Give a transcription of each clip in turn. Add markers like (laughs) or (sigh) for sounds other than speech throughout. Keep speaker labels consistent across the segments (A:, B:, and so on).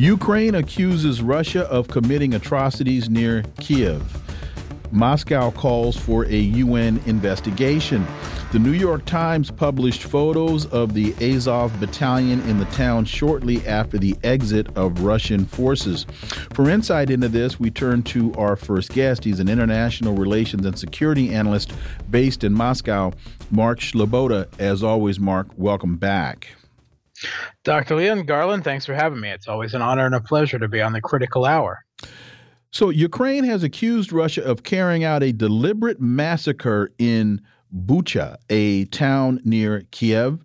A: Ukraine accuses Russia of committing atrocities near Kiev. Moscow calls for a UN investigation. The New York Times published photos of the Azov battalion in the town shortly after the exit of Russian forces. For insight into this, we turn to our first guest. He's an international relations and security analyst based in Moscow, Mark Sleboda. As always, Mark, welcome back.
B: Dr. Leon Garland, thanks for having me. It's always an honor and a pleasure to be on the critical hour.
A: So, Ukraine has accused Russia of carrying out a deliberate massacre in Bucha, a town near Kiev.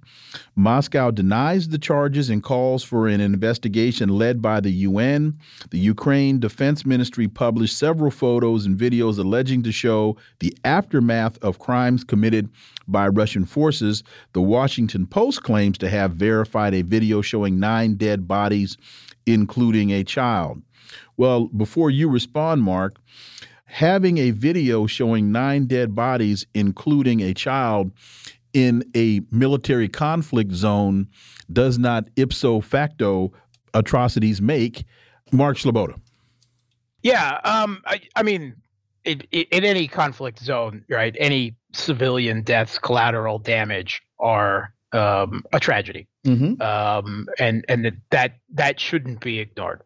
A: Moscow denies the charges and calls for an investigation led by the UN. The Ukraine Defense Ministry published several photos and videos alleging to show the aftermath of crimes committed by Russian forces. The Washington Post claims to have verified a video showing nine dead bodies, including a child. Well, before you respond, Mark, having a video showing nine dead bodies, including a child, in a military conflict zone does not ipso facto atrocities make. Mark Sleboda.
B: Yeah, um, I, I mean, it, it, in any conflict zone, right? Any civilian deaths, collateral damage are um, a tragedy, mm-hmm. um, and and that that shouldn't be ignored.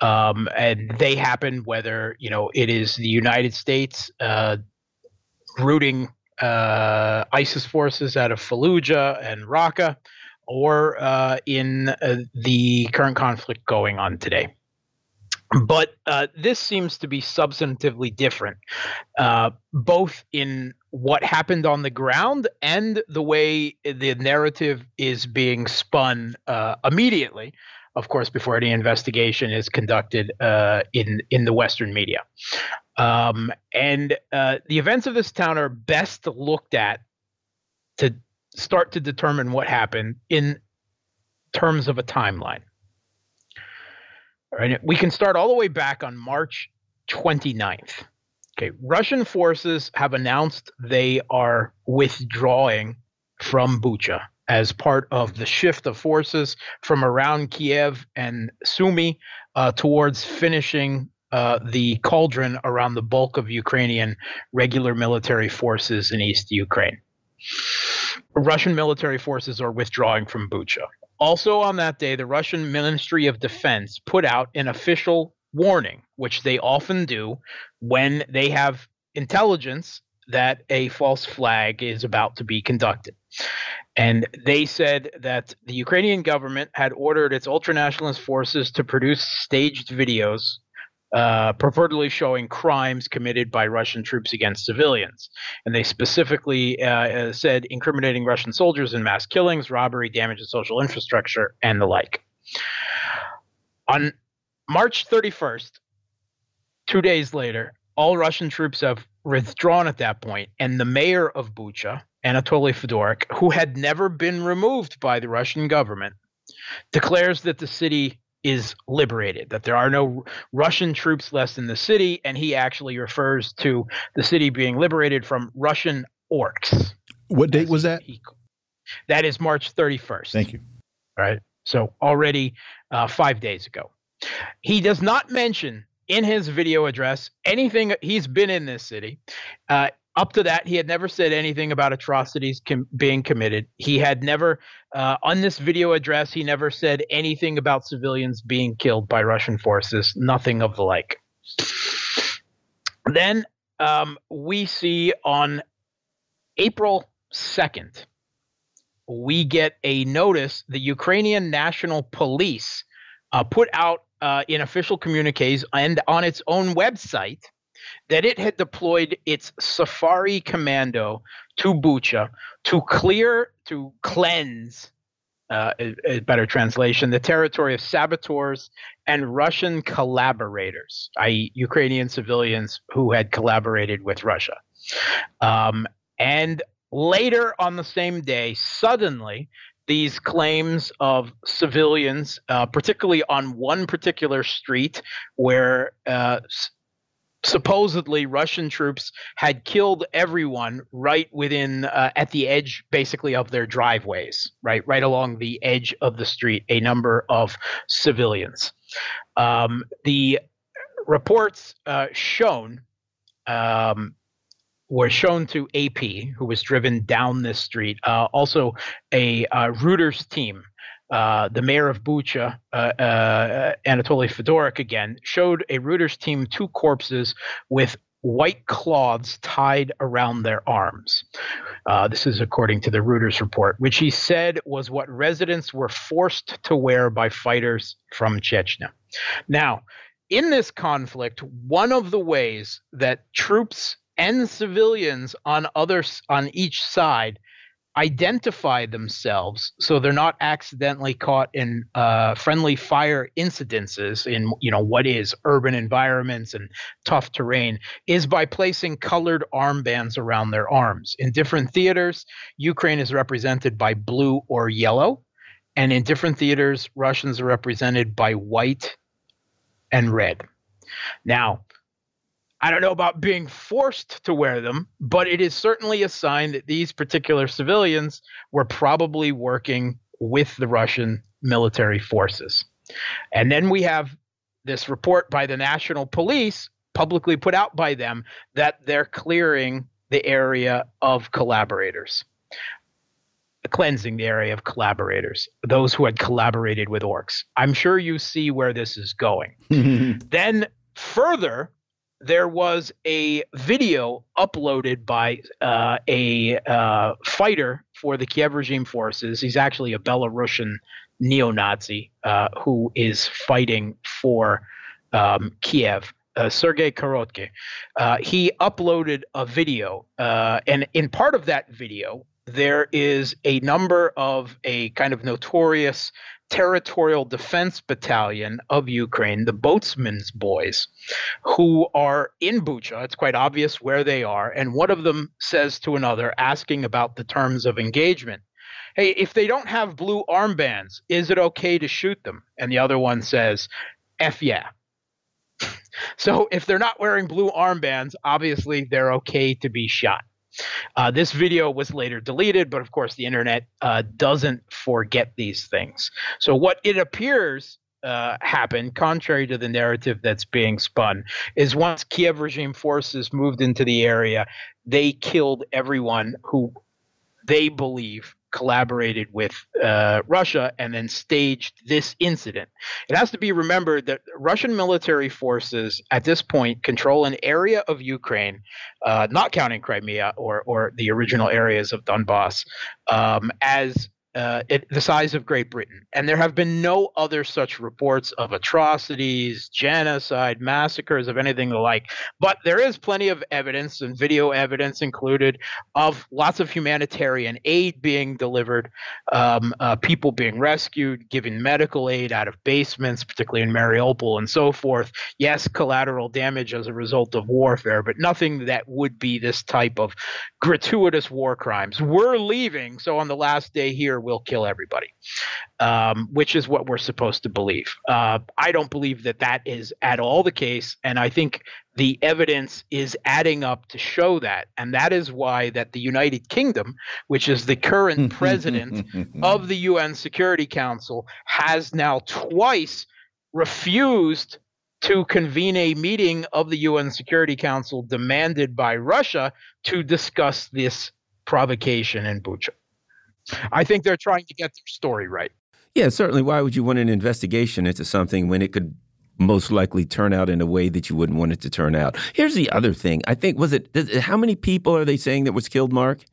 B: Um, and they happen whether you know it is the United States uh, rooting uh, ISIS forces out of Fallujah and Raqqa, or uh, in uh, the current conflict going on today. But uh, this seems to be substantively different, uh, both in what happened on the ground and the way the narrative is being spun uh, immediately. Of course, before any investigation is conducted uh, in in the Western media, um, and uh, the events of this town are best looked at to start to determine what happened in terms of a timeline. All right, we can start all the way back on March 29th. Okay, Russian forces have announced they are withdrawing from Bucha as part of the shift of forces from around Kiev and Sumy uh, towards finishing uh, the cauldron around the bulk of Ukrainian regular military forces in East Ukraine. Russian military forces are withdrawing from Bucha. Also, on that day, the Russian Ministry of Defense put out an official warning, which they often do when they have intelligence that a false flag is about to be conducted. And they said that the Ukrainian government had ordered its ultranationalist forces to produce staged videos, uh, purportedly showing crimes committed by Russian troops against civilians. And they specifically uh, uh said incriminating Russian soldiers in mass killings, robbery, damage to social infrastructure, and the like. On March 31st, two days later, all Russian troops have withdrawn at that point, and the mayor of Bucha, Anatoly Fedoruk, who had never been removed by the Russian government, declares that the city is liberated, that there are no Russian troops left in the city, and he actually refers to the city being liberated from Russian orcs.
A: What date was that? He,
B: that is March 31st.
A: Thank you.
B: All right. So already uh, five days ago. He does not mention in his video address anything. He's been in this city. Uh, up to that, he had never said anything about atrocities com- being committed. He had never, uh, on this video address, he never said anything about civilians being killed by Russian forces, nothing of the like. Then um, we see on April 2nd, we get a notice the Ukrainian National Police uh, put out uh, in official communiques and on its own website that it had deployed its Safari Commando to Bucha to clear, to cleanse uh, a, a, better translation, the territory of saboteurs and Russian collaborators, i.e., Ukrainian civilians who had collaborated with Russia. Um, and later on the same day, suddenly, these claims of civilians, uh, particularly on one particular street where uh, supposedly Russian troops had killed everyone right within uh, at the edge basically of their driveways right right along the edge of the street a number of civilians. Um, the reports uh, shown um, were shown to AP, who was driven down this street. Uh, also, a uh, Reuters team uh, the mayor of Bucha, uh, uh, Anatoly Fedoruk, again, showed a Reuters team two corpses with white cloths tied around their arms. Uh, this is according to the Reuters report, which he said was what residents were forced to wear by fighters from Chechnya. Now, in this conflict, one of the ways that troops and civilians on others on each side identify themselves so they're not accidentally caught in uh, friendly fire incidences in you know what is urban environments and tough terrain is by placing colored armbands around their arms. In different theaters ukraine is represented by blue or yellow and in different theaters russians are represented by white and red. Now I don't know about being forced to wear them, but it is certainly a sign that these particular civilians were probably working with the Russian military forces. And then we have this report by the national police, publicly put out by them, that they're clearing the area of collaborators, cleansing the area of collaborators, those who had collaborated with orcs. I'm sure you see where this is going. (laughs) then, further, there was a video uploaded by uh, a uh, fighter for the Kiev regime forces. He's actually a Belarusian neo Nazi uh, who is fighting for um, Kiev. Uh, Sergei Korotkikh. Uh, he uploaded a video, uh, and in part of that video, there is a number of a kind of notorious territorial defense battalion of Ukraine, the Boatsmen's Boys, who are in Bucha. It's quite obvious where they are. And one of them says to another, asking about the terms of engagement. Hey, if they don't have blue armbands, is it okay to shoot them? And the other one says, F yeah. (laughs) so if they're not wearing blue armbands, obviously they're okay to be shot. Uh, this video was later deleted, but of course, the internet uh, doesn't forget these things. So, what it appears uh, happened, contrary to the narrative that's being spun, is once Kiev regime forces moved into the area, they killed everyone who they believe collaborated with uh, Russia and then staged this incident. It has to be remembered that Russian military forces at this point control an area of Ukraine, uh, not counting Crimea or, or the original areas of Donbass, um, as uh, it, the size of Great Britain. And there have been no other such reports of atrocities, genocide, massacres, of anything the like. But there is plenty of evidence and video evidence included of lots of humanitarian aid being delivered, um, uh, people being rescued, giving medical aid out of basements, particularly in Mariupol and so forth. Yes, collateral damage as a result of warfare, but nothing that would be this type of gratuitous war crimes. We're leaving. So on the last day here, will kill everybody, um, which is what we're supposed to believe. Uh, I don't believe that that is at all the case, and I think the evidence is adding up to show that, and that is why that the United Kingdom, which is the current (laughs) president of the UN Security Council, has now twice refused to convene a meeting of the UN Security Council demanded by Russia to discuss this provocation in Bucha. I think they're trying to get their story right.
C: Yeah, certainly. Why would you want an investigation into something when it could most likely turn out in a way that you wouldn't want it to turn out? Here's the other thing. I think was it how many people are they saying that was killed, Mark?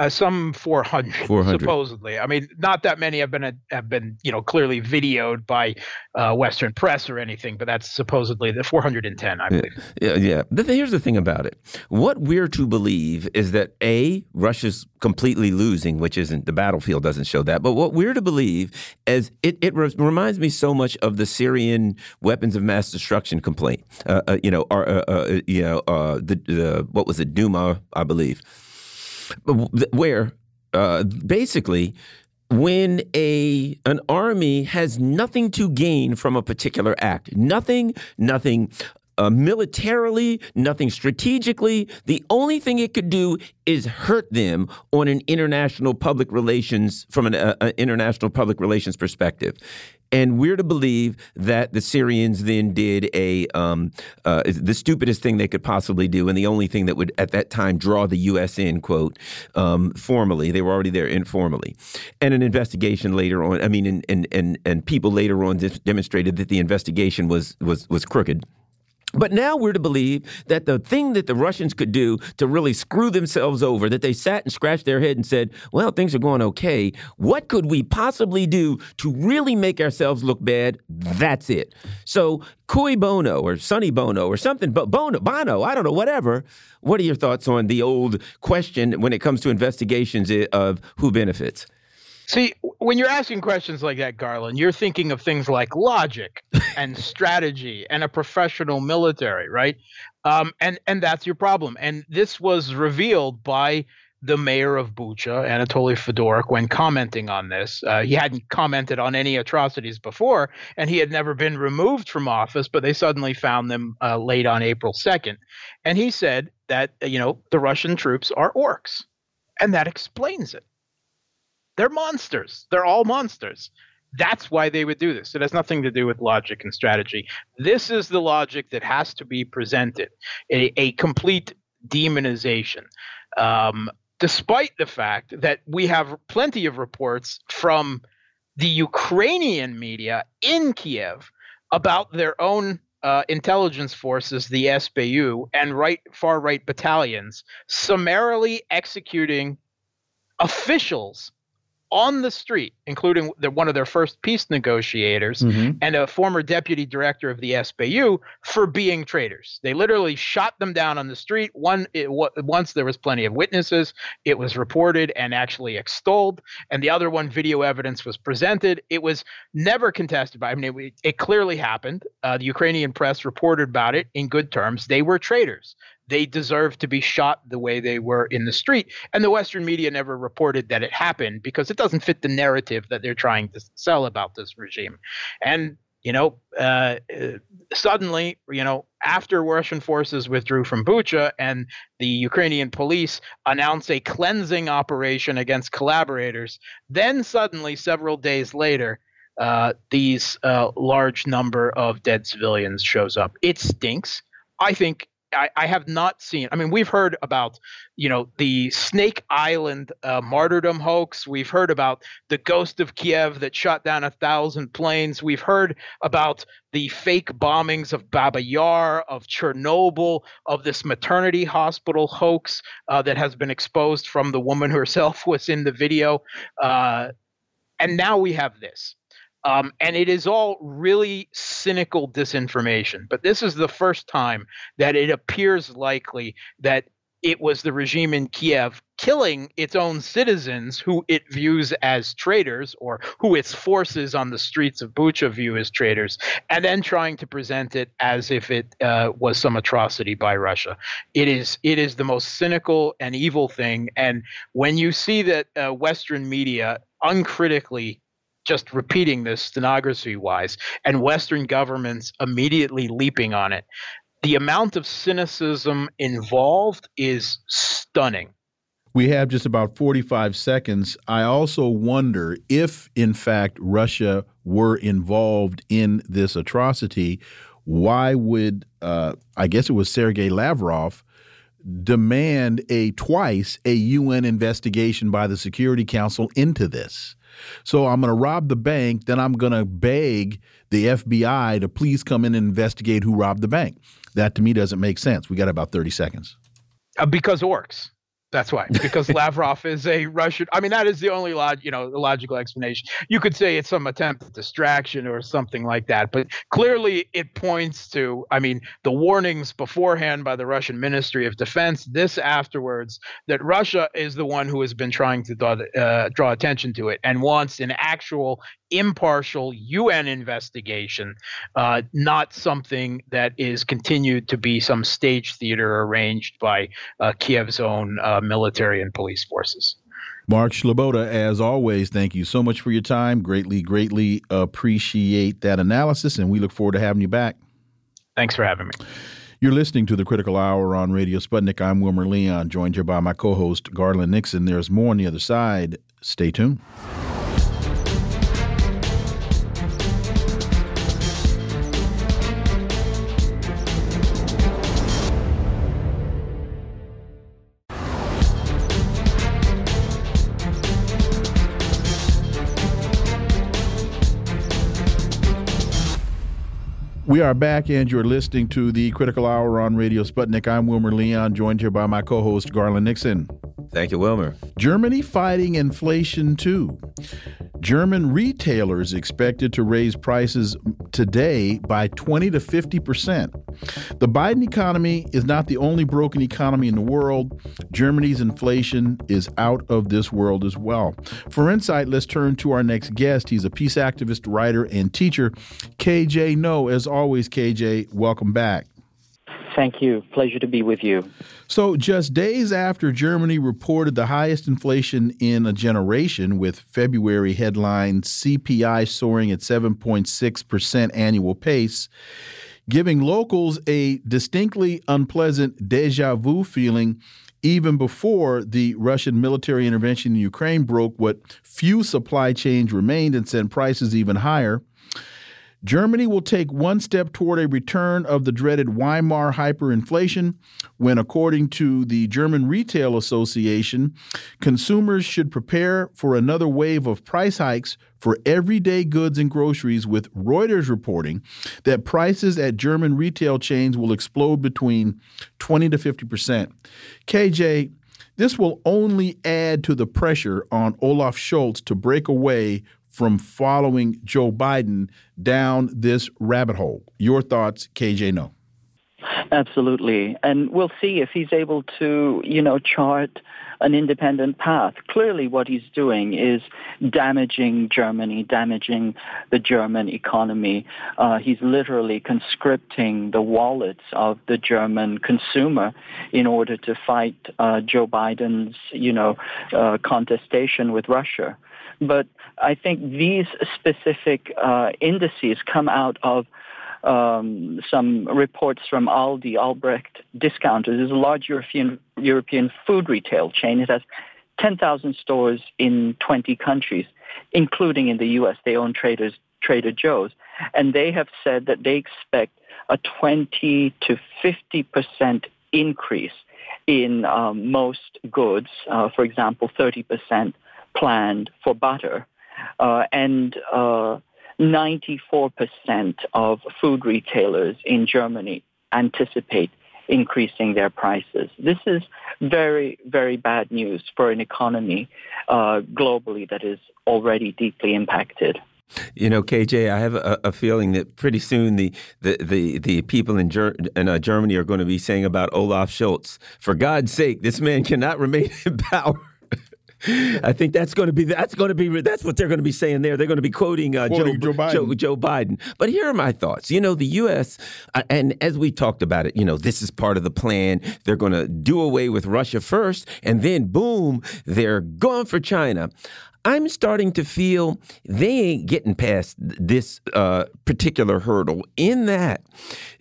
B: Uh, some 400, 400, supposedly. I mean, not that many have been have been you know clearly videoed by uh, Western press or anything, but that's supposedly the 410, I believe.
C: Yeah, yeah. Here's the thing about it: what we're to believe is that a Russia's completely losing, which isn't the battlefield doesn't show that, but what we're to believe is it it re reminds me so much of the Syrian weapons of mass destruction complaint. Uh, uh, you know, or, uh, uh, you know, the, the what was it, Duma, I believe where uh, basically when a an army has nothing to gain from a particular act, nothing, nothing uh, militarily, nothing strategically. The only thing it could do is hurt them on an international public relations from an uh, uh international public relations perspective. And we're to believe that the Syrians then did a um, uh, the stupidest thing they could possibly do, and the only thing that would at that time draw the U.S. in quote um, formally. They were already there informally, and an investigation later on. I mean, and and and, and people later on demonstrated that the investigation was was was crooked. But now we're to believe that the thing that the Russians could do to really screw themselves over, that they sat and scratched their head and said, well, things are going okay. What could we possibly do to really make ourselves look bad? That's it. So, Cui Bono or Sonny Bono or something, but Bono, Bono, I don't know, whatever. What are your thoughts on the old question when it comes to investigations of who benefits?
B: See, when you're asking questions like that, Garland, you're thinking of things like logic (laughs) and strategy and a professional military, right? Um, and and that's your problem. And this was revealed by the mayor of Bucha, Anatoly Fedoruk, when commenting on this. Uh, he hadn't commented on any atrocities before, and he had never been removed from office, but they suddenly found them uh, late on April 2nd. And he said that, you know, the Russian troops are orcs. And that explains it. They're monsters. They're all monsters. That's why they would do this. It has nothing to do with logic and strategy. This is the logic that has to be presented a, a complete demonization. Um, despite the fact that we have plenty of reports from the Ukrainian media in Kiev about their own uh, intelligence forces, the SBU, and right far right battalions summarily executing officials on the street, including the, one of their first peace negotiators mm-hmm. and a former deputy director of the SBU, for being traitors. They literally shot them down on the street. One it, w- once there was plenty of witnesses, it was reported and actually extolled, and the other one, video evidence was presented. It was never contested by. I mean, it, it clearly happened. Uh, the Ukrainian press reported about it in good terms. They were traitors they deserve to be shot the way they were in the street. And the Western media never reported that it happened because it doesn't fit the narrative that they're trying to sell about this regime. And you know, uh, suddenly, you know, after Russian forces withdrew from Bucha and the Ukrainian police announced a cleansing operation against collaborators, then suddenly, several days later, uh, these uh, large number of dead civilians shows up. It stinks. I think I, I, have not seen. I mean, we've heard about, you know, the Snake Island uh, martyrdom hoax. We've heard about the ghost of Kiev that shot down a thousand planes. We've heard about the fake bombings of Baba Yar, of Chernobyl, of this maternity hospital hoax uh, that has been exposed from the woman herself (laughs) was in the video. Uh, and now we have this. Um, and it is all really cynical disinformation. But this is the first time that it appears likely that it was the regime in Kiev killing its own citizens who it views as traitors or who its forces on the streets of Bucha view as traitors, and then trying to present it as if it uh, was some atrocity by Russia. It is it is the most cynical and evil thing. And when you see that uh, Western media uncritically just repeating this stenography wise, and Western governments immediately leaping on it. The amount of cynicism involved is stunning.
A: We have just about 45 seconds. I also wonder if, in fact, Russia were involved in this atrocity, why would, uh, I guess it was Sergei Lavrov, demand a twice a UN investigation by the Security Council into this? So I'm going to rob the bank, then I'm going to beg the FBI to please come in and investigate who robbed the bank. That to me doesn't make sense. We got about 30 seconds.
B: Uh, because orcs. That's why, because (laughs) Lavrov is a Russian. I mean, that is the only log, you know, the logical explanation. You could say it's some attempt at distraction or something like that, but clearly it points to, I mean, the warnings beforehand by the Russian Ministry of Defense, this afterwards, that Russia is the one who has been trying to draw, uh, draw attention to it and wants an actual impartial UN investigation, uh, not something that is continued to be some stage theater arranged by uh, Kiev's own uh, military and police forces.
A: Mark Sleboda, as always, thank you so much for your time. Greatly, greatly appreciate that analysis, and we look forward to having you back.
B: Thanks for having me.
A: You're listening to the Critical Hour on Radio Sputnik. I'm Wilmer Leon, joined here by my co host, Garland Nixon. There's more on the other side. Stay tuned. We are back, and you're listening to the Critical Hour on Radio Sputnik. I'm Wilmer Leon, joined here by my co host, Garland Nixon.
C: Thank you, Wilmer.
A: Germany fighting inflation too. German retailers expected to raise prices today by 20 to 50 percent. The Biden economy is not the only broken economy in the world. Germany's inflation is out of this world as well. For insight, let's turn to our next guest. He's a peace activist, writer, and teacher. KJ Noh, as always, KJ, welcome back.
D: Thank you. Pleasure to be with you.
A: So, just days after Germany reported the highest inflation in a generation, with February headline CPI soaring at 7.6% annual pace, giving locals a distinctly unpleasant deja vu feeling even before the Russian military intervention in Ukraine broke what few supply chains remained and sent prices even higher. Germany will take one step toward a return of the dreaded Weimar hyperinflation when, according to the German Retail Association, consumers should prepare for another wave of price hikes for everyday goods and groceries, with Reuters reporting that prices at German retail chains will explode between 20 to 50 percent. KJ, this will only add to the pressure on Olaf Scholz to break away from following Joe Biden down this rabbit hole. Your thoughts, KJ Noh.
D: Absolutely. And we'll see if he's able to, you know, chart an independent path. Clearly what he's doing is damaging Germany, damaging the German economy. Uh, he's literally conscripting the wallets of the German consumer in order to fight uh, Joe Biden's, you know, uh, contestation with Russia. But I think these specific uh, indices come out of um, some reports from Aldi, Albrecht Discounters. is a large European European food retail chain. It has 10,000 stores in 20 countries, including in the U.S. They own Traders, Trader Joe's, and they have said that they expect a 20 to 50 percent increase in um, most goods. Uh, for example, 30 percent planned for butter, and uh, 94% of food retailers in Germany anticipate increasing their prices. This is very, very bad news for an economy uh, globally that is already deeply impacted.
C: You know, KJ, I have a, a, feeling that pretty soon the the the, the people in, Ger in uh, Germany are going to be saying about Olaf Scholz, "For God's sake, this man cannot remain (laughs) in power." (laughs) I think that's going to be that's going to be that's what they're going to be saying there. They're going to be quoting, uh, quoting Joe, Joe, Biden. Joe, Joe, Biden. But here are my thoughts. You know, the U.S. Uh, and as we talked about it, you know, this is part of the plan. They're going to do away with Russia first, and then boom, they're going for China. I'm starting to feel they ain't getting past this uh, particular hurdle. In that,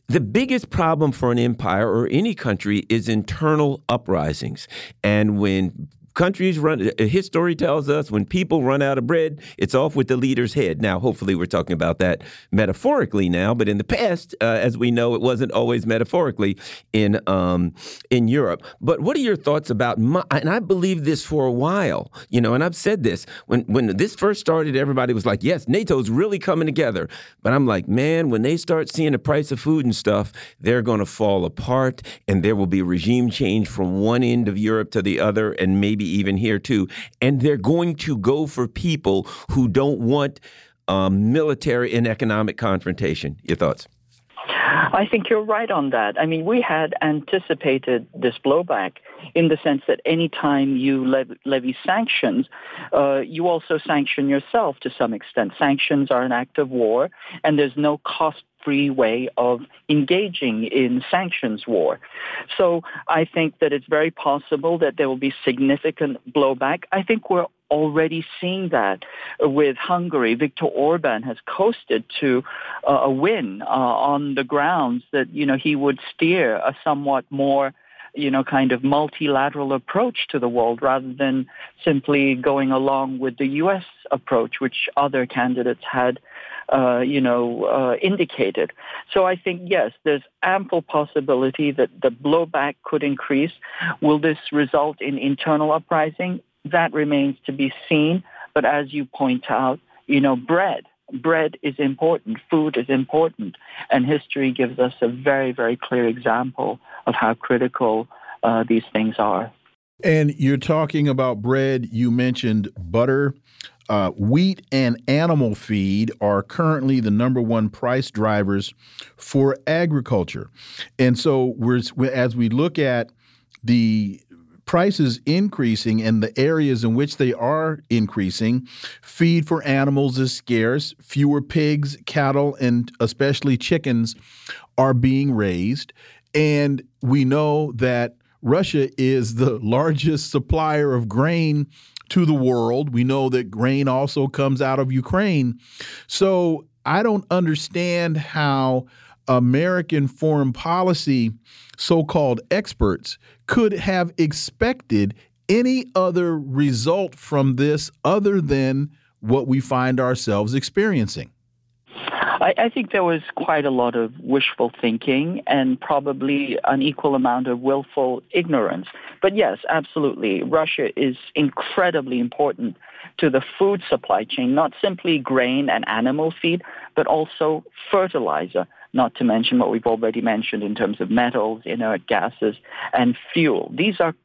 C: the biggest problem for an empire or any country is internal uprisings. And when countries run, uh, history tells us when people run out of bread, it's off with the leader's head. Now, hopefully, we're talking about that metaphorically now, but in the past, uh, as we know, it wasn't always metaphorically in um, in Europe. But what are your thoughts about? My, and I believe this for a while, you know, and I've said this when when this first started, everybody was like, "Yes, NATO's really coming together," but I'm like, man, when they start seeing the price of food and stuff, they're going to fall apart, and there will be regime change from one end of Europe to the other, and maybe even here too. And they're going to go for people who don't want um, military and economic confrontation. Your thoughts?
D: I think you're right on that. I mean, we had anticipated this blowback in the sense that any time you levy sanctions, uh, you also sanction yourself to some extent. Sanctions are an act of war, and there's no cost free way of engaging in sanctions war. So I think that it's very possible that there will be significant blowback. I think we're already seeing that with Hungary. Viktor Orban has coasted to uh, a win uh, on the grounds that, you know, he would steer a somewhat more you know, kind of multilateral approach to the world rather than simply going along with the U.S. approach, which other candidates had uh, you know, uh, indicated. So I think, yes, there's ample possibility that the blowback could increase. Will this result in internal uprising? That remains to be seen. But as you point out, you know, bread, bread is important, food is important, and history gives us a very, very clear example of how critical uh, these things are.
A: And you're talking about bread. You mentioned butter. Uh, wheat and animal feed are currently the number one price drivers for agriculture. And so, we're, as we look at the prices increasing and the areas in which they are increasing, feed for animals is scarce. Fewer pigs, cattle, and especially chickens are being raised. And we know that Russia is the (laughs) largest supplier of grain to the world. We know that grain also comes out of Ukraine. So I don't understand how American foreign policy so called experts could have expected any other result from this other than what we find ourselves experiencing.
D: I, I, think there was quite a lot of wishful thinking and probably an equal amount of willful ignorance. But yes, absolutely. Russia is incredibly important to the food supply chain, not simply grain and animal feed, but also fertilizer, not to mention what we've already mentioned in terms of metals, inert gases, and fuel. These are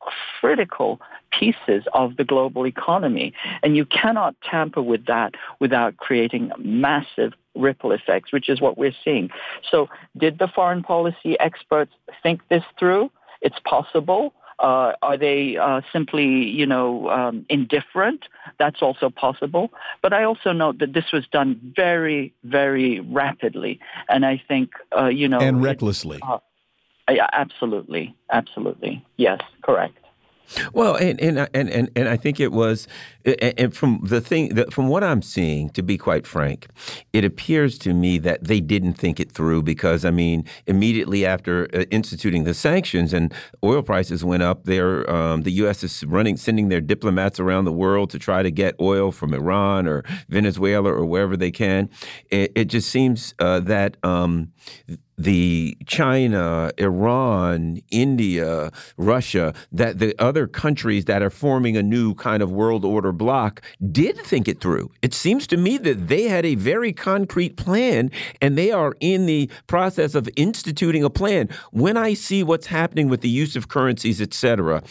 D: critical pieces of the global economy, and you cannot tamper with that without creating massive ripple effects, which is what we're seeing. So did the foreign policy experts think this through? It's possible. Uh, are they uh, simply, you know, um, indifferent? That's also possible. But I also note that this was done very, very rapidly, and I think, uh, you know,
A: and recklessly.
D: Uh, yeah, absolutely, absolutely, yes, correct.
C: Well, and and and and, and I think it was, and from the thing from what I'm seeing, to be quite frank, it appears to me that they didn't think it through because I mean, immediately after uh, instituting the sanctions and oil prices went up, there um, the U.S. is running sending their diplomats around the world to try to get oil from Iran or Venezuela or wherever they can. It, it just seems uh, that. Um, the China, Iran, India, Russia, that the other countries that are forming a new kind of world order bloc did think it through. It seems to me that they had a very concrete plan and they are in the process of instituting a plan. When I see what's happening with the use of currencies, et cetera,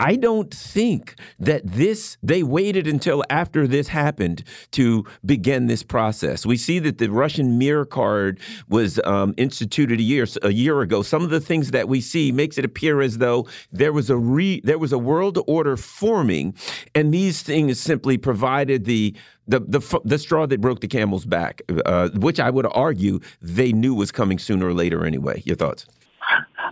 C: I don't think that this, they waited until after this happened to begin this process. We see that the Russian Mir card was um, instituted a year, a year ago. Some of the things that we see makes it appear as though there was a re, there was a world order forming, and these things simply provided the the the, the straw that broke the camel's back, uh, which I would argue they knew was coming sooner or later anyway. Your thoughts?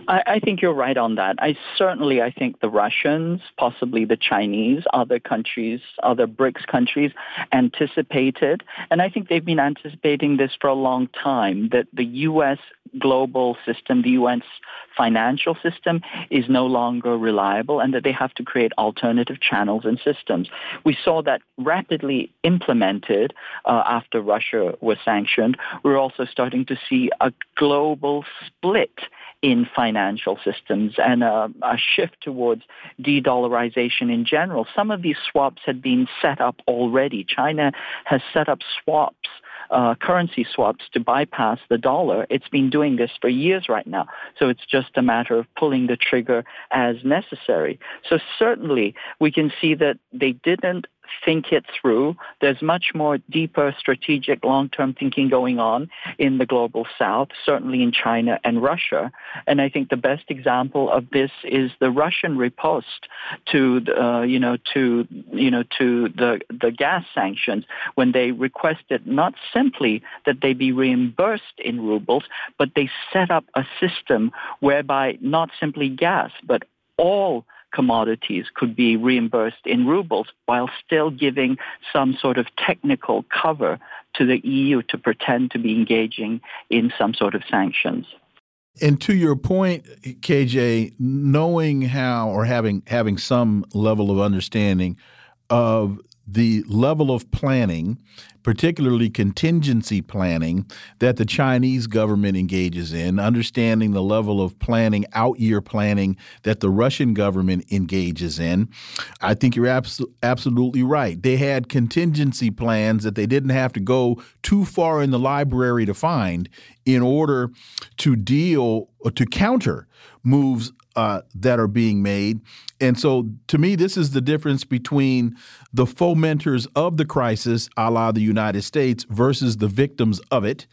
D: I, I, think you're right on that. I certainly, I think the Russians, possibly the Chinese, other countries, other BRICS countries, anticipated, and I think they've been anticipating this for a long time, that the U.S. global system, the U.S. financial system, is no longer reliable, and that they have to create alternative channels and systems. We saw that rapidly implemented uh, after Russia was sanctioned. We're also starting to see a global split in financial systems and a, a shift towards de-dollarization in general. Some of these swaps had been set up already. China has set up swaps uh, currency swaps to bypass the dollar. It's been doing this for years right now. So it's just a matter of pulling the trigger as necessary. So certainly we can see that they didn't think it through. There's much more deeper strategic long-term thinking going on in the global south, certainly in China and Russia. And I think the best example of this is the Russian riposte to, uh, you know, to, you know, to the, the gas sanctions when they requested not simply that they be reimbursed in rubles, but they set up a system whereby not simply gas, but all commodities could be reimbursed in rubles while still giving some sort of technical cover to the EU to pretend to be engaging in some sort of sanctions.
A: And to your point, KJ, knowing how or having having some level of understanding of the level of planning, particularly contingency planning, that the Chinese government engages in, understanding the level of planning, out year planning that the Russian government engages in. I think you're abs absolutely right. They had contingency plans that they didn't have to go too far in the library to find in order to deal or to counter moves uh, that are being made. And so, to me, this is the difference between the fomenters of the crisis, a la the United States, versus the victims of it.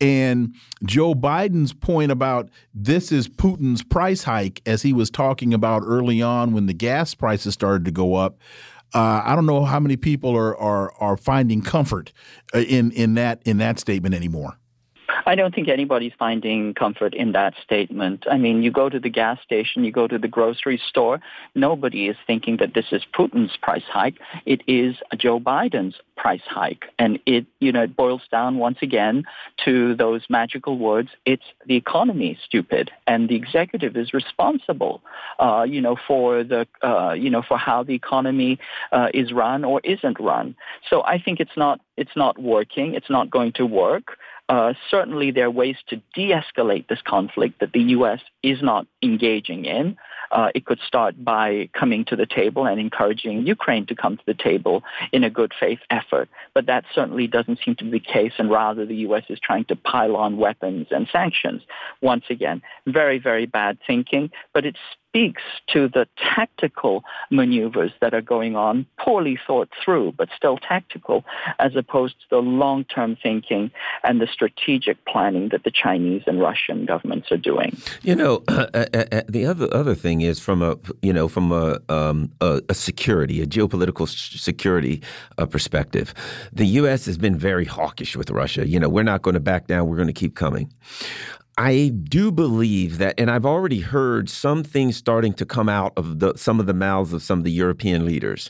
A: And Joe Biden's point about this is Putin's price hike, as he was talking about early on when the gas prices started to go up. Uh, I don't know how many people are are are finding comfort uh, in in that in that statement anymore.
D: I don't think anybody's finding comfort in that statement. I mean, you go to the gas station, you go to the grocery store, nobody is thinking that this is Putin's price hike. It is Joe Biden's price hike. And it, you know, it boils down once again to those magical words, it's the economy, stupid. And the executive is responsible, uh, you know, for the, uh, you know, for how the economy uh, is run or isn't run. So I think it's not, it's not working. It's not going to work. Uh, certainly, there are ways to de-escalate this conflict that the U.S. is not engaging in. Uh, it could start by coming to the table and encouraging Ukraine to come to the table in a good faith effort. But that certainly doesn't seem to be the case, and rather the U.S. is trying to pile on weapons and sanctions. Once again, very, very bad thinking, but it's speaks to the tactical maneuvers that are going on, poorly thought through, but still tactical, as opposed to the long-term thinking and the strategic planning that the Chinese and Russian governments are doing.
C: You know, (clears throat) uh, uh, uh, the other other thing is from a you know from a um, a, a, security, a geopolitical security uh, perspective, the U.S. has been very hawkish with Russia. You know, we're not going to back down. We're going to keep coming. I do believe that, and I've already heard some things starting to come out of the, some of the mouths of some of the European leaders.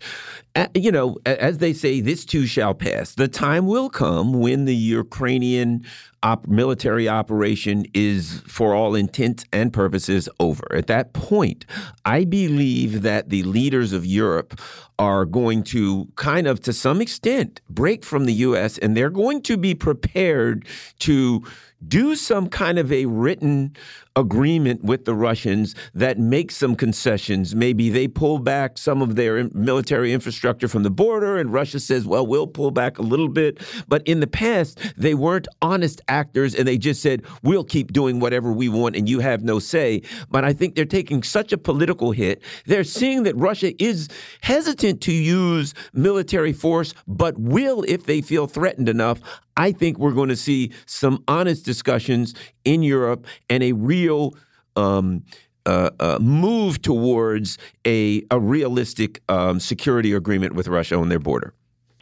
C: Uh, you know, as they say, this too shall pass. The time will come when the Ukrainian op military operation is, for all intents and purposes, over. At that point, I believe that the leaders of Europe are going to kind of, to some extent, break from the U.S., and they're going to be prepared to do some kind of a written agreement with the Russians that makes some concessions. Maybe they pull back some of their military infrastructure from the border, and Russia says, well, we'll pull back a little bit. But in the past, they weren't honest actors and they just said, we'll keep doing whatever we want and you have no say. But I think they're taking such a political hit. They're seeing that Russia is hesitant to use military force, but will if they feel threatened enough. I think we're going to see some honest discussions in Europe and a real um, uh, uh, move towards a, a realistic um, security agreement with Russia on their border?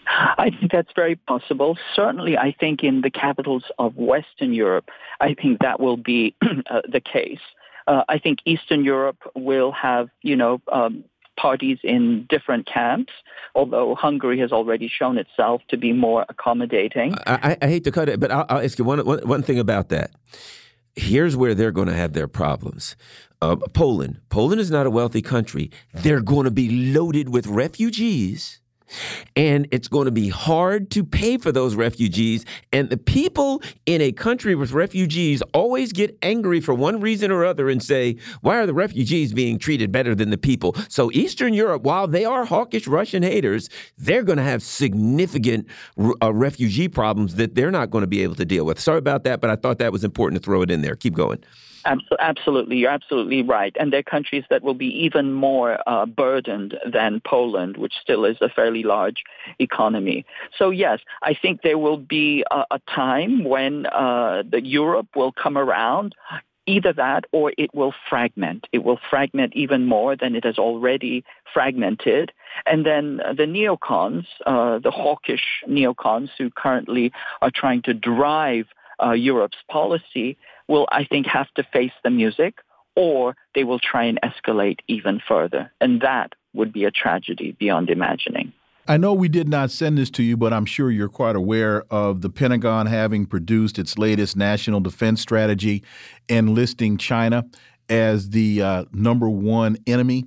D: I think that's very possible. Certainly, I think in the capitals of Western Europe, I think that will be (clears throat) uh, the case. Uh, I think Eastern Europe will have, you know, um, parties in different camps, although Hungary has already shown itself to be more accommodating.
C: I, I hate to cut it, but I'll, I'll ask you one, one, one thing about that. Here's where they're going to have their problems. Uh, Poland. Poland is not a wealthy country. They're going to be loaded with refugees and it's going to be hard to pay for those refugees. And the people in a country with refugees always get angry for one reason or other and say, why are the refugees being treated better than the people? So, Eastern Europe, while they are hawkish Russian haters, they're going to have significant uh, refugee problems that they're not going to be able to deal with. Sorry about that, but I thought that was important to throw it in there. Keep going.
D: Absolutely, you're absolutely right. And there are countries that will be even more uh, burdened than Poland, which still is a fairly large economy. So yes, I think there will be a, a time when uh, the Europe will come around. Either that or it will fragment. It will fragment even more than it has already fragmented. And then the neocons, uh, the hawkish neocons who currently are trying to drive uh, Europe's policy, will, I think, have to face the music or they will try and escalate even further. And that would be a tragedy beyond imagining.
A: I know we did not send this to you, but I'm sure you're quite aware of the Pentagon having produced its latest national defense strategy and listing China as the uh, number one enemy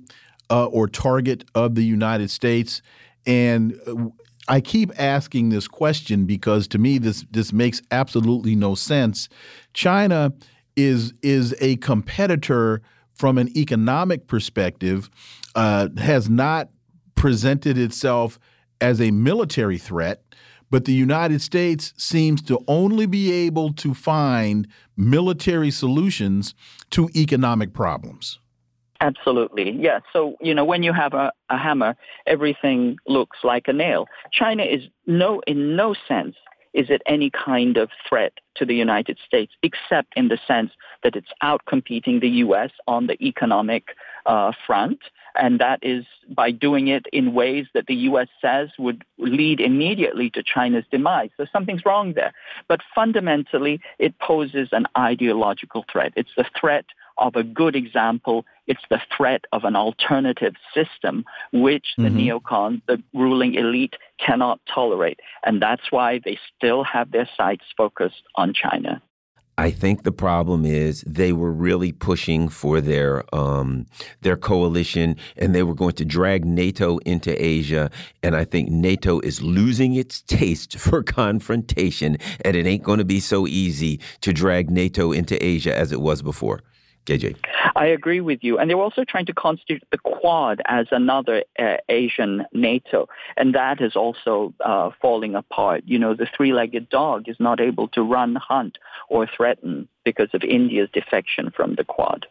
A: uh, or target of the United States. And uh, I keep asking this question because to me this this makes absolutely no sense. China is is a competitor from an economic perspective, uh, has not presented itself as a military threat, but the United States seems to only be able to find military solutions to economic problems.
D: Absolutely. Yeah. So, you know, when you have a, a hammer, everything looks like a nail. China is no, in no sense is it any kind of threat to the United States, except in the sense that it's outcompeting the U.S. on the economic uh, front. And that is by doing it in ways that the U.S. says would lead immediately to China's demise. So something's wrong there. But fundamentally, it poses an ideological threat. It's the threat of a good example. It's the threat of an alternative system, which the mm-hmm. neocons, the ruling elite, cannot tolerate. And that's why they still have their sights focused on China.
C: I think the problem is they were really pushing for their um, their coalition, and they were going to drag NATO into Asia. And I think NATO is losing its taste (laughs) for confrontation, and it ain't going to be so easy to drag NATO into Asia as it was before. KJ.
D: I agree with you. And they're also trying to constitute the Quad as another uh, Asian NATO. And that is also uh, falling apart. You know, the three-legged dog is not able to run, hunt, or threaten because of India's defection from the Quad.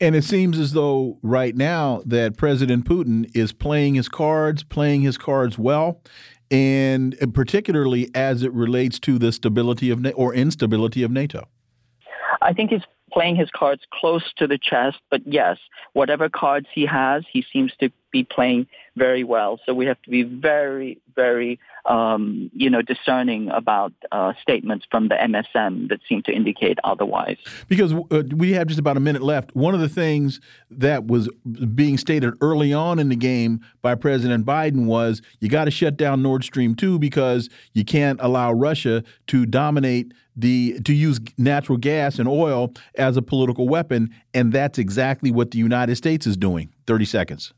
A: And it seems as though right now that President Putin is playing his cards, playing his cards well, and particularly as it relates to the stability of or instability of NATO.
D: I think he's playing his cards close to the chest, but yes, whatever cards he has, he seems to be playing very well. So we have to be very, very, um, you know, discerning about uh, statements from the MSM that seem to indicate otherwise.
A: Because uh, we have just about a minute left. One of the things that was being stated early on in the game by President Biden was you got to shut down Nord Stream 2 because you can't allow Russia to dominate the to use natural gas and oil as a political weapon and that's exactly what the United States is doing 30 seconds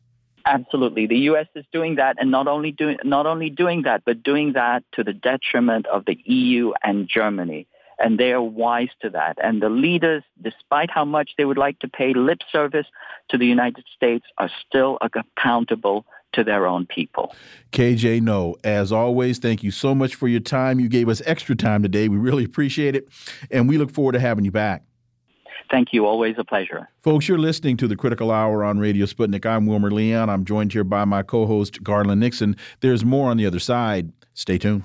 D: Absolutely. The US is doing that and not only doing not only doing that but doing that to the detriment of the EU and Germany. And they are wise to that. And the leaders, despite how much they would like to pay lip service to the United States, are still accountable to their own people.
A: KJ Noh. as always, thank you so much for your time. You gave us extra time today. We really appreciate it. And we look forward to having you back.
D: Thank you. Always a pleasure.
A: Folks, you're listening to the Critical Hour on Radio Sputnik. I'm Wilmer Leon. I'm joined here by my co host, Garland Nixon. There's more on the other side. Stay tuned.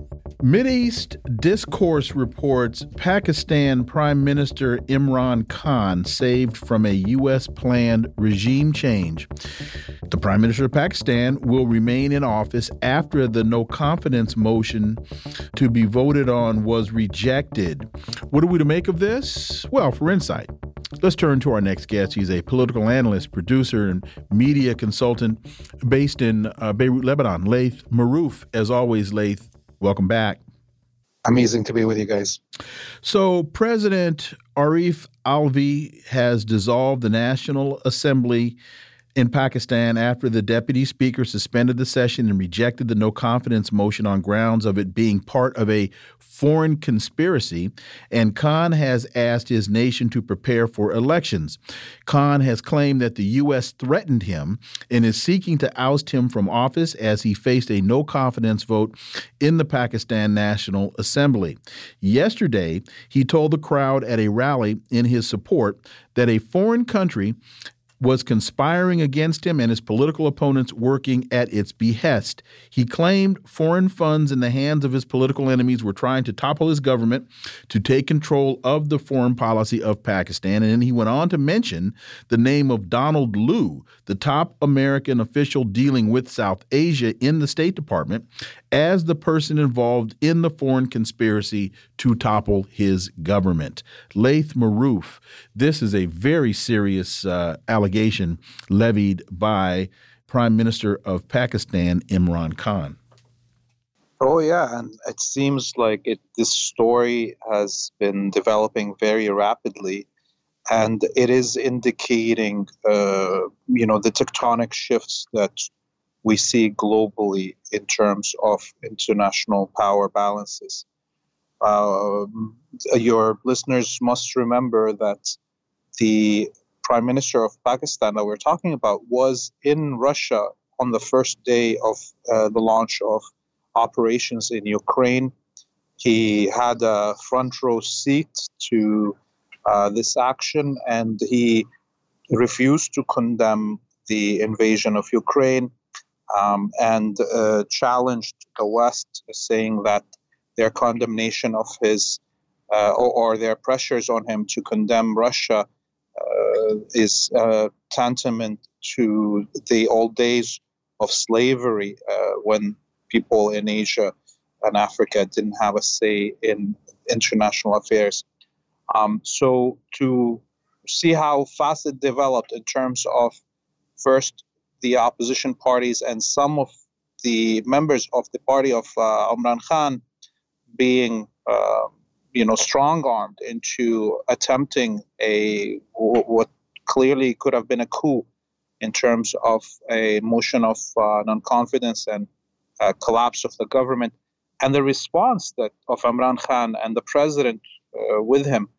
A: Mideast Discourse reports Pakistan Prime Minister Imran Khan saved from a U.S. planned regime change. The Prime Minister of Pakistan will remain in office after the no confidence motion to be voted on was rejected. What are we to make of this? Well, for insight, let's turn to our next guest. He's a political analyst, producer, and media consultant based in uh, Beirut, Lebanon. Laith Marouf, as always, Laith, Welcome back.
E: Amazing to be with you guys.
A: So, President Arif Alvi has dissolved the National Assembly in Pakistan after the deputy speaker suspended the session and rejected the no confidence motion on grounds of it being part of a foreign conspiracy. And Khan has asked his nation to prepare for elections. Khan has claimed that the U.S. threatened him and is seeking to oust him from office as he faced a no confidence vote in the Pakistan National Assembly. Yesterday, he told the crowd at a rally in his support that a foreign country was conspiring against him and his political opponents working at its behest. He claimed foreign funds in the hands of his political enemies were trying to topple his government to take control of the foreign policy of Pakistan. And then he went on to mention the name of Donald Lu, the top American official dealing with South Asia in the State Department, as the person involved in the foreign conspiracy to topple his government. Laith Marouf, this is a very serious uh, allegation levied by Prime Minister of Pakistan, Imran Khan.
E: Oh yeah, and it seems like it. This story has been developing very rapidly, and it is indicating, uh, you know, the tectonic shifts that we see globally in terms of international power balances. Uh, your listeners must remember that the prime minister of Pakistan that we're talking about was in Russia on the first day of uh, the launch of operations in Ukraine. He had a front row seat to uh, this action and he refused to condemn the invasion of Ukraine um, and uh, challenged the West, saying that their condemnation of his uh, or, or, their pressures on him to condemn Russia is uh, tantamount to the old days of slavery uh, when people in Asia and Africa didn't have a say in international affairs. Um, so to see how fast it developed in terms of first the opposition parties and some of the members of the party of uh, Imran Khan being, uh, you know, strong armed into attempting a what clearly could have been a coup in terms of a motion of uh, non-confidence and uh, collapse of the government, and the response that of Imran Khan and the president uh, with him,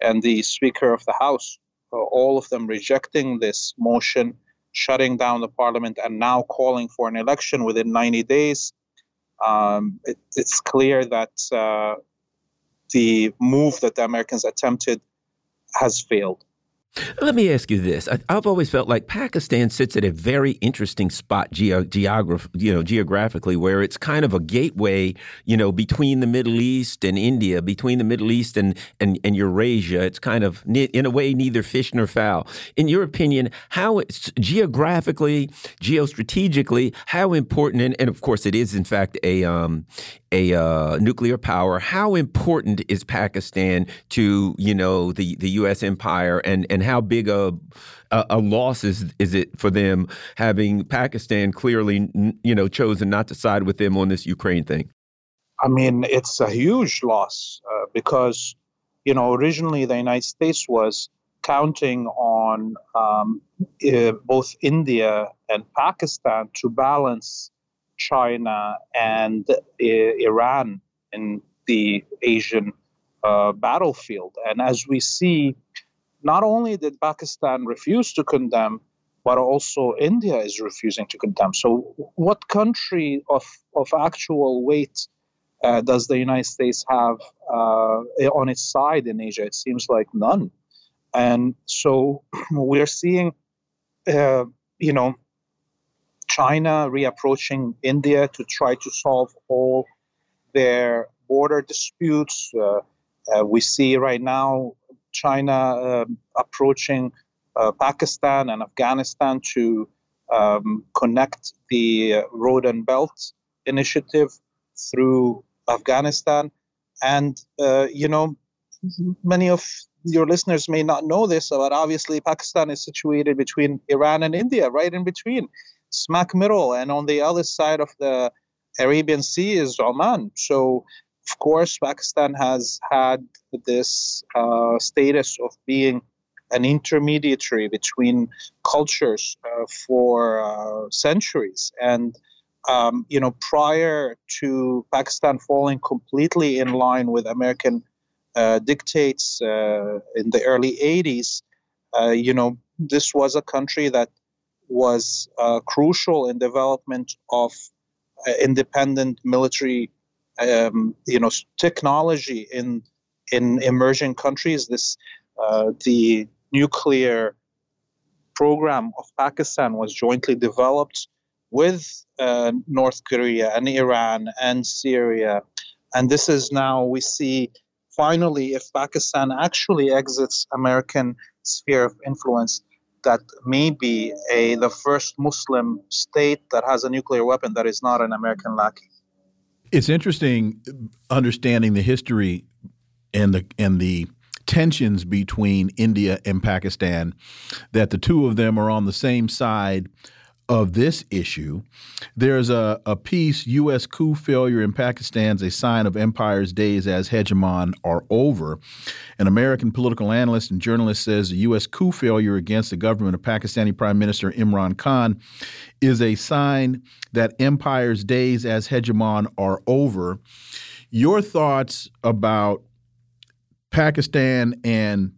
E: and the Speaker of the House, uh, all of them rejecting this motion shutting down the parliament and now calling for an election within 90 days, um, it, it's clear that uh, the move that the Americans attempted has failed.
C: Let me ask you this: I, have always felt like Pakistan sits at a very interesting spot geo geograph you know, geographically, where it's kind of a gateway, you know, between the Middle East and India, between the Middle East and and, and Eurasia. It's kind of, in a way, neither fish nor fowl. In your opinion, how it's geographically, geostrategically, how important, and, and of course, it is in fact a um, a uh, nuclear power. How important is Pakistan to you know the the U.S. empire, and and how big a a, a loss is is it for them having Pakistan clearly you know chosen not to side with them on this Ukraine thing?
E: I mean, it's a huge loss uh, because you know originally the United States was counting on um, uh, both India and Pakistan to balance China and Iran in the Asian uh, battlefield. And as we see, not only did Pakistan refuse to condemn, but also India is refusing to condemn. So, what country of, of actual weight uh, does the United States have uh, on its side in Asia? It seems like none. And so (clears throat) we're seeing, uh, you know, China reapproaching India to try to solve all their border disputes. Uh, uh, we see right now China uh, approaching uh, Pakistan and Afghanistan to um, connect the Road and Belt initiative through Afghanistan. And, uh, you know, many of your listeners may not know this, but obviously Pakistan is situated between Iran and India, right in between, smack middle. And on the other side of the Arabian Sea is Oman. So, of course, Pakistan has had this uh, status of being an intermediary between cultures uh, for uh, centuries. And um, you know, prior to Pakistan falling completely in line with American uh, dictates uh, in the early 80s, uh, you know, this was a country that was crucial in development of independent military, um, you know, technology in in emerging countries. This uh, the nuclear program of Pakistan was jointly developed with uh, North Korea and Iran and Syria. And this is now we see finally if Pakistan actually exits American sphere of influence, that may be a the first Muslim state that has a nuclear weapon that is not an American lackey.
A: It's interesting uh, understanding the history and the and the tensions between India and Pakistan that the two of them are on the same side of this issue. There's a, a piece U.S. coup failure in Pakistan's a sign of empire's days as hegemon are over. An American political analyst and journalist says the U.S. coup failure against the government of Pakistani Prime Minister Imran Khan is a sign that empire's days as hegemon are over. Your thoughts about Pakistan and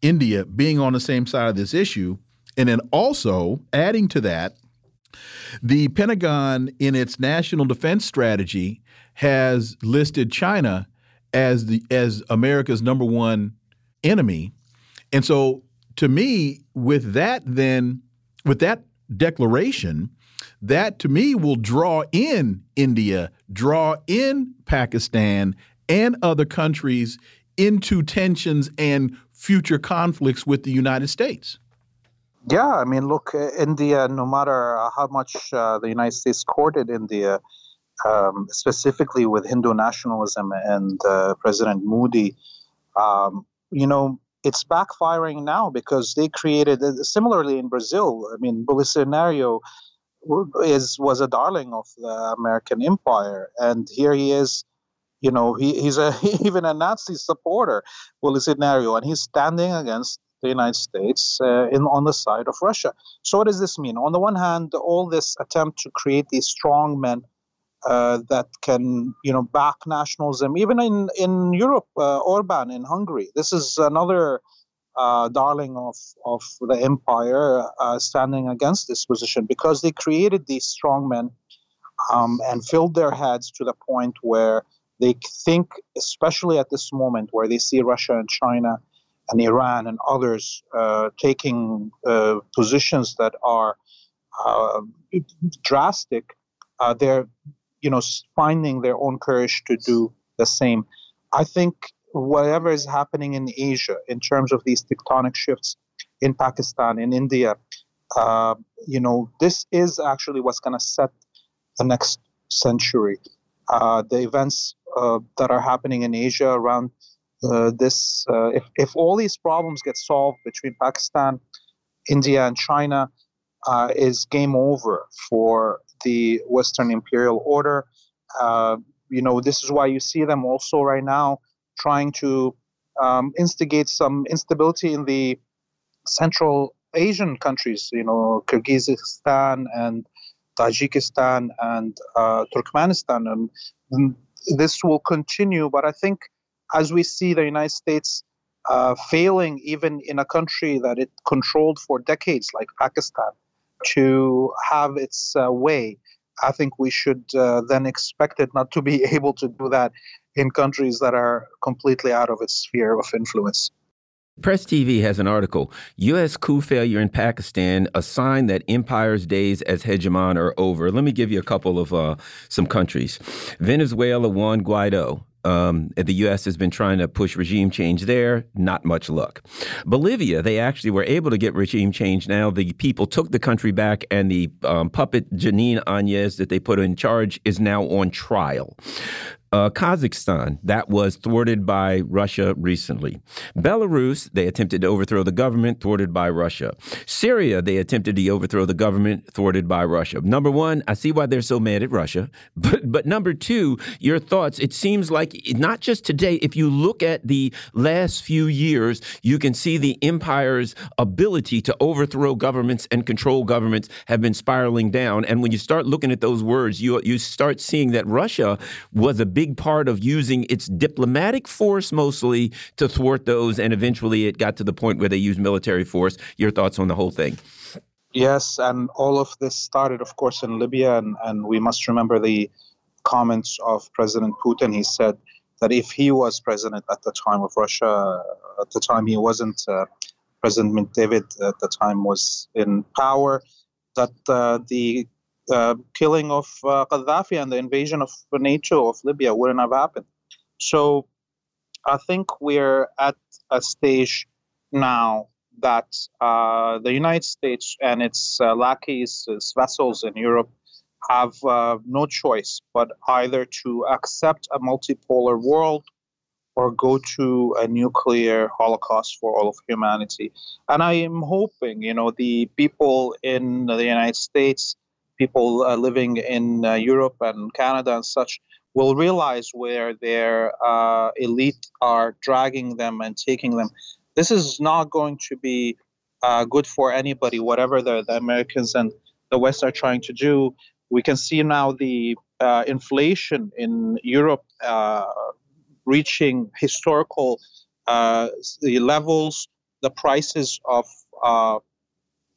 A: India being on the same side of this issue and then also adding to that, the Pentagon, in its national defense strategy, has listed China as the as America's number one enemy. And so to me, with that then with that declaration, that to me will draw in India, draw in Pakistan and other countries into tensions and future conflicts with the United States.
E: Yeah, I mean, look, uh, India, no matter how much uh, the United States courted India, um, specifically with Hindu nationalism and uh, President Modi, um, you know, it's backfiring now because they created, uh, similarly in Brazil, I mean, Bolsonaro is was a darling of the American empire, and here he is you know he, he's a (laughs) even a Nazi supporter, Bolsonaro, and he's standing against the United States uh, in on the side of Russia. So what does this mean? On the one hand, all this attempt to create these strong men uh, that can you know back nationalism, even in in Europe, uh, Orban in Hungary. This is another. Uh, darling of, of the empire uh, standing against this position because they created these strong men um, and filled their heads to the point where they think, especially at this moment where they see Russia and China and Iran and others uh, taking uh, positions that are uh, drastic, they're you know finding their own courage to do the same. I think whatever is happening in Asia in terms of these tectonic shifts in Pakistan, in India, uh, you know, this is actually what's going to set the next century. Uh, the events uh, that are happening in Asia around this. Uh, if, if all these problems get solved between Pakistan, India, and China, uh, is game over for the Western imperial order. Uh, you know, this is why you see them also right now trying to um, instigate some instability in the Central Asian countries, you know, Kyrgyzstan and Tajikistan and uh, Turkmenistan. And this will continue. But I think as we see the United States uh, failing, even in a country that it controlled for decades, like Pakistan, to have its uh, way, I think we should uh, then expect it not to be (laughs) able to do that in countries that are completely out of its sphere of influence.
C: Press TV has an article U.S. coup failure in Pakistan, a sign that empire's days as hegemon are over. Let me give you a couple of uh, some countries. Venezuela, Juan Guaido. Um, the U.S. has been trying to push regime change there. Not much luck. Bolivia, they actually were able to get regime change now. The people took the country back, and the um, puppet Janine Áñez that they put in charge is now on trial. Uh, Kazakhstan, that was thwarted by Russia recently. Belarus, they attempted to overthrow the government, thwarted by Russia. Syria, they attempted to overthrow the government, thwarted by Russia. Number one, I see why they're so mad at Russia. (laughs) But, but number two, your thoughts, it seems like not just today, if you look at the last few years, you can see the empire's ability to overthrow governments and control governments have been spiraling down. And when you start looking at those words, you, you start seeing that Russia was a big big part of using its diplomatic force mostly to thwart those, and eventually it got to the point where they used military force. Your thoughts on the whole thing?
E: Yes, and all of this started, of course, in Libya, and, and we must remember the comments of President Putin. He said that if he was president at the time of Russia, at the time he wasn't, uh, President Medvedev at the time was in power, that uh, the uh, killing of uh, Gaddafi and the invasion of NATO of Libya wouldn't have happened. So I think we're at a stage now that uh, the United States and its uh, lackeys, its vassals in Europe, have uh, no choice but either to accept a multipolar world or go to a nuclear holocaust for all of humanity. And I am hoping, you know, the people in the United States people uh, living in uh, Europe and Canada and such will realize where their uh, elite are dragging them and taking them. This is not going to be uh, good for anybody, whatever the, the, Americans and the West are trying to do. We can see now the uh, inflation in Europe uh, reaching historical levels. The prices of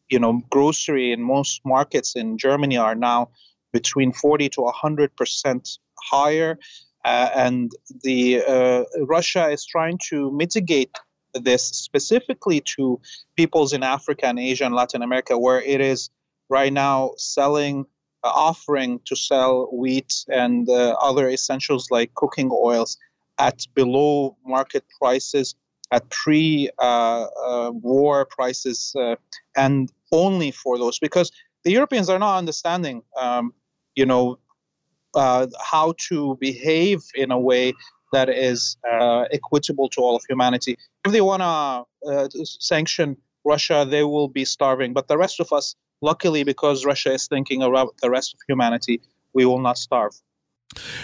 E: you know, grocery in most markets in Germany are now between 40 to 100 percent higher, uh, and the uh, Russia is trying to mitigate this specifically to peoples in Africa and Asia and Latin America, where it is right now selling, uh, offering to sell wheat and uh, other essentials like cooking oils at below market prices at pre-war uh, uh, prices, and only for those because the Europeans are not understanding, um, you know, uh, how to behave in a way that is uh, equitable to all of humanity. If they want to uh, sanction Russia, they will be starving. But the rest of us, luckily, because Russia is thinking about the rest of humanity, we will not starve.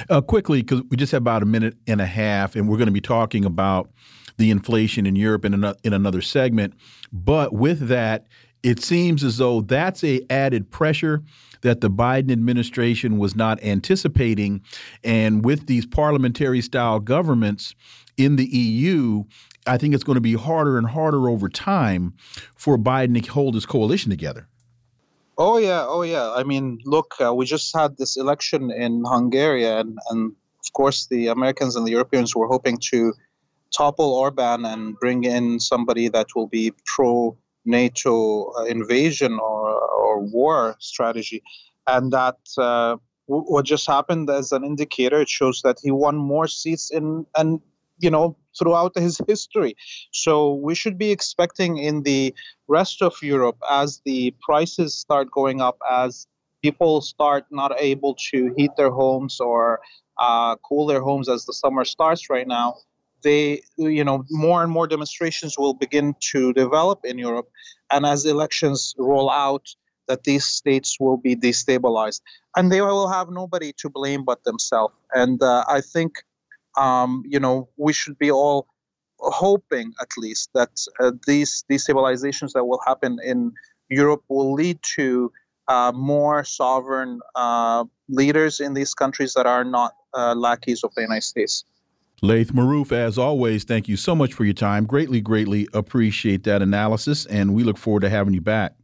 A: Uh, quickly, because we just have about a minute and a half, and we're going to be talking about the inflation in Europe in, an, in another segment. But with that, it seems as though that's a added pressure that the Biden administration was not anticipating. And with these parliamentary style governments in the EU, I think it's going to be harder and harder over time for Biden to hold his coalition together.
E: Oh yeah, oh yeah. I mean, look, uh, we just had this election in Hungary, and, and of course the Americans and the Europeans were hoping to topple Orban and bring in somebody that will be pro NATO uh, invasion or, or war strategy. And that uh, w- what just happened as an indicator, it shows that he won more seats in and you know throughout his history. So we should be expecting in the rest of Europe as the prices start going up, as people start not able to heat their homes or uh, cool their homes as the summer starts right now they, you know, more and more demonstrations will begin to develop in Europe, and as elections roll out, that these states will be destabilized, and they will have nobody to blame but themselves. And uh, I think, um, you know, we should be all hoping, at least, that uh, these destabilizations that will happen in Europe will lead to uh, more sovereign uh, leaders in these countries that are not uh, lackeys of the United States.
A: Laith Marouf, as always, thank you so much for your time. Greatly, greatly appreciate that analysis, and we look forward to having you back.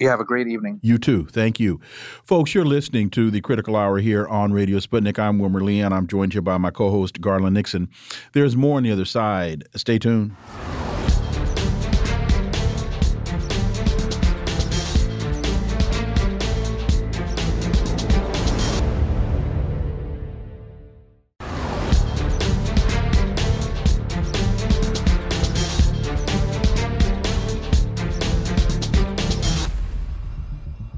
E: You have a great evening.
A: You too. Thank you. Folks, you're listening to the Critical Hour here on Radio Sputnik. I'm Wilmer Lee, and I'm joined here by my co host, Garland Nixon. There's more on the other side. Stay tuned.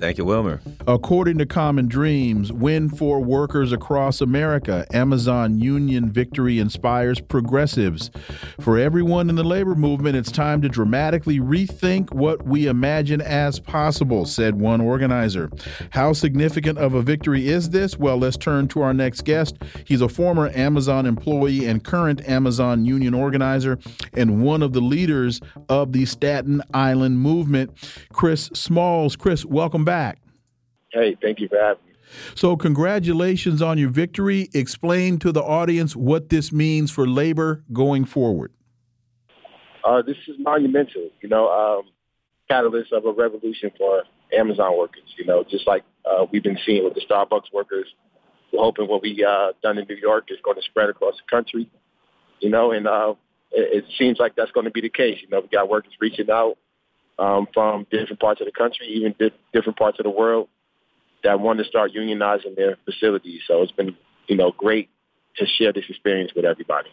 C: Thank you, Wilmer.
A: According to Common Dreams, win for workers across America. Amazon union victory inspires progressives. For everyone in the labor movement, it's time to dramatically rethink what we imagine as possible, said one organizer. How significant of a victory is this? Well, let's turn to our next guest. He's a former Amazon employee and current Amazon union organizer and one of the leaders of the Staten Island movement, Chris Smalls. Chris, welcome back.
F: Hey, thank you for having me.
A: So, congratulations on your victory. Explain to the audience what this means for labor going forward.
F: Uh, this is monumental, you know, um, catalyst of a revolution for Amazon workers. You know, just like uh, we've been seeing with the Starbucks workers. We're hoping what we uh, done in New York is going to spread across the country you know, and uh, it, it seems like that's going to be the case. You know, we got workers reaching out um, from different parts of the country, even di- different parts of the world, that want to start unionizing their facilities. So it's been, you know, great to share this experience with everybody.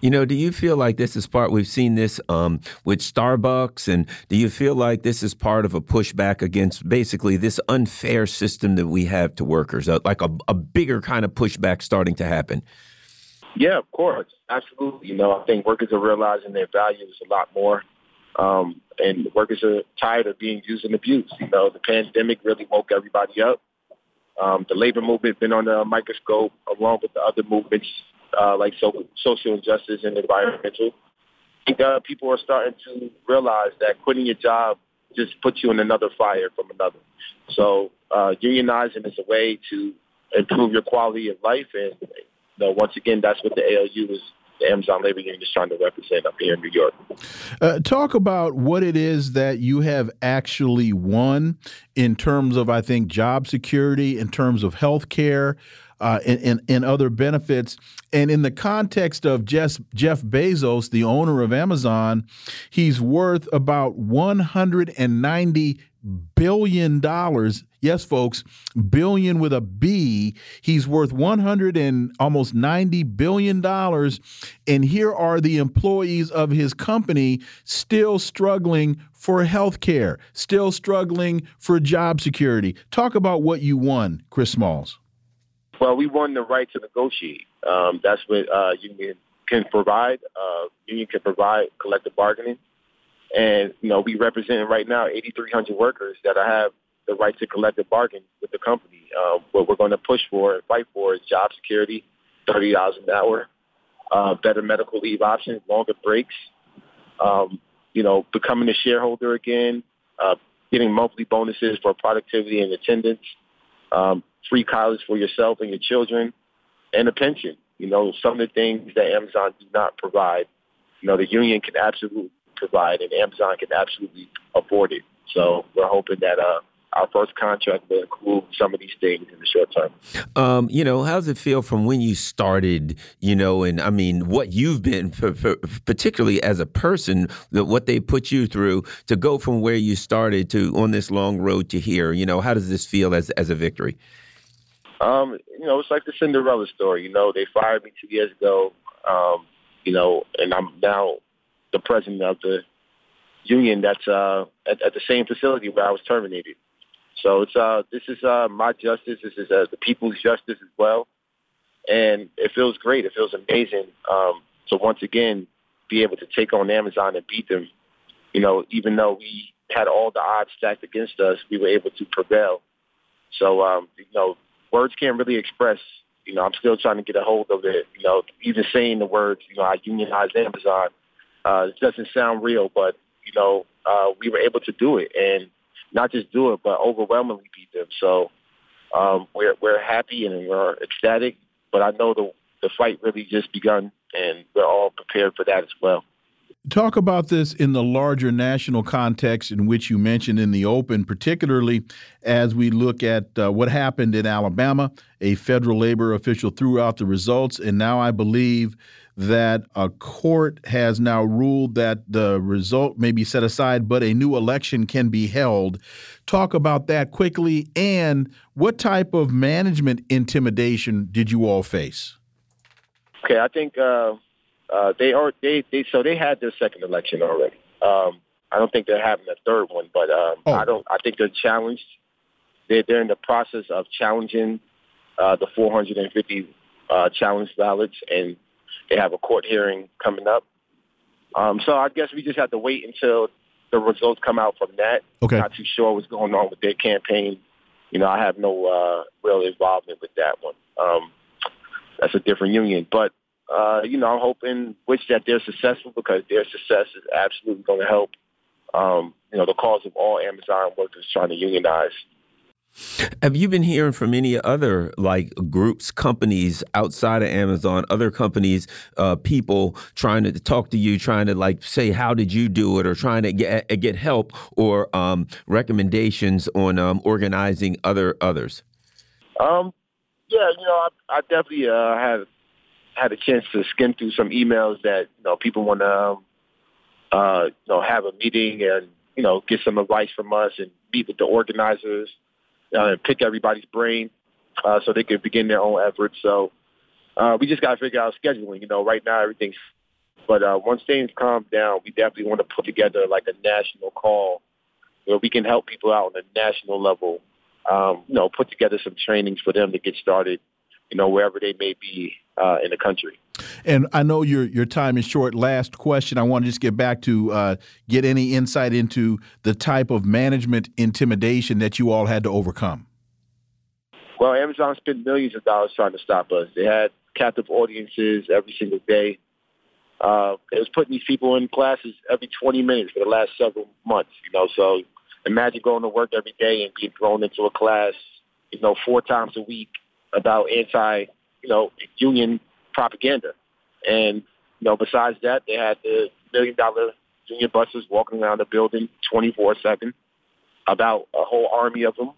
C: You know, do you feel like this is part? We've seen this um, with Starbucks, and do you feel like this is part of a pushback against basically this unfair system that we have to workers, uh, like a, a bigger kind of pushback starting to happen?
F: Yeah, of course, absolutely. You know, I think workers are realizing their values a lot more, um, and workers are tired of being used and abused. You know, the pandemic really woke everybody up. Um, the labor movement been on the microscope along with the other movements uh, like so, social injustice and environmental. I think uh, people are starting to realize that quitting your job just puts you in another fire from another. So uh, unionizing is a way to improve your quality of life and you know, once again, that's what the ALU is the Amazon Labor Union is trying to represent up here in New York.
A: Uh, talk about what it is that you have actually won in terms of, I think, job security, in terms of health care. Uh, and, and, and, other benefits. And in the context of Jeff, Jeff Bezos, the owner of Amazon, he's worth about 190 billion dollars. Yes, folks, billion with a B. He's worth 100 and almost 90 billion dollars. And here are the employees of his company still struggling for health care, still struggling for job security. Talk about what you won, Chris Smalls.
F: Well, we won the right to negotiate. Um, that's what uh, union can provide. Uh, union can provide collective bargaining. And, you know, we represent right now 8,300 workers that I have the right to collective bargain with the company. Uh, what we're going to push for and fight for is job security, $30 an hour, uh, better medical leave options, longer breaks, um, you know, becoming a shareholder again, uh, getting monthly bonuses for productivity and attendance, um, free college for yourself and your children, and a pension. You know, some of the things that Amazon do not provide. You know, the union can absolutely provide, and Amazon can absolutely afford it. So we're hoping that uh, our first contract will include some of these things in the short term.
C: Um, you know, how does it feel from when you started? You know, and I mean, what you've been, particularly as a person, that what they put you through to go from where you started to on this long road to here. You know, how does this feel as as a victory?
F: Um, you know, it's like the Cinderella story. You know, they fired me two years ago. Um, you know, and I'm now the president of the union that's uh, at, at the same facility where I was terminated. So it's uh, this is uh, my justice. This is uh, the people's justice as well, and it feels great. It feels amazing um, to once again be able to take on Amazon and beat them. You know, even though we had all the odds stacked against us, we were able to prevail. So um, you know, words can't really express. You know, I'm still trying to get a hold of it. You know, even saying the words, you know, I unionized Amazon uh, it doesn't sound real, but you know, uh, we were able to do it, and not just do it, but overwhelmingly beat them. So um, we're we're happy and we're ecstatic. But I know the the fight really just begun, and we're all prepared for that as well.
A: Talk about this in the larger national context in which you mentioned in the open, particularly as we look at uh, what happened in Alabama. A federal labor official threw out the results, and now I believe that a court has now ruled that the result may be set aside, but a new election can be held. Talk about that quickly. And what type of management intimidation did you all face?
F: Okay, I think uh, Uh, they are they, they so they had their second election already. Um, I don't think they're having a third one, but um, oh. I don't. I think they're challenged. They're they're in the process of challenging uh, the 450 uh, challenge ballots, and they have a court hearing coming up. Um, so I guess we just have to wait until the results come out from that.
A: Okay.
F: Not too sure what's going on with their campaign. You know, I have no uh, real involvement with that one. Um, that's a different union, but uh, you know, I'm hoping, which that they're successful because their success is absolutely going to help. Um, you know, the cause of all Amazon workers trying to unionize
C: have you been hearing from any other like groups, companies outside of Amazon, other companies, uh, people trying to talk to you, trying to like say how did you do it, or trying to get get help or um, recommendations on um, organizing other others?
F: Um, yeah, you know, I, I definitely uh, had had a chance to skim through some emails that you know people want to um, uh, you know have a meeting and you know get some advice from us and meet with the organizers uh, pick everybody's brain uh, so they can begin their own efforts. So uh, we just got to figure out scheduling. You know, right now everything's. But uh, once things calm down, we definitely want to put together like a national call where we can help people out on a national level. Um, you know, put together some trainings for them to get started. You know, wherever they may be uh, in the country.
A: And I know your your time is short. Last question. I want to just get back to uh, get any insight into the type of management intimidation that you all had to overcome.
F: Well, Amazon spent millions of dollars trying to stop us. They had captive audiences every single day. Uh, it was putting these people in classes every 20 minutes for the last several months. You know, so imagine going to work every day and being thrown into a class, you know, four times a week about anti, you know, union propaganda. And, you know, besides that, they had the million dollar union buses walking around the building 24 7, about a whole army of them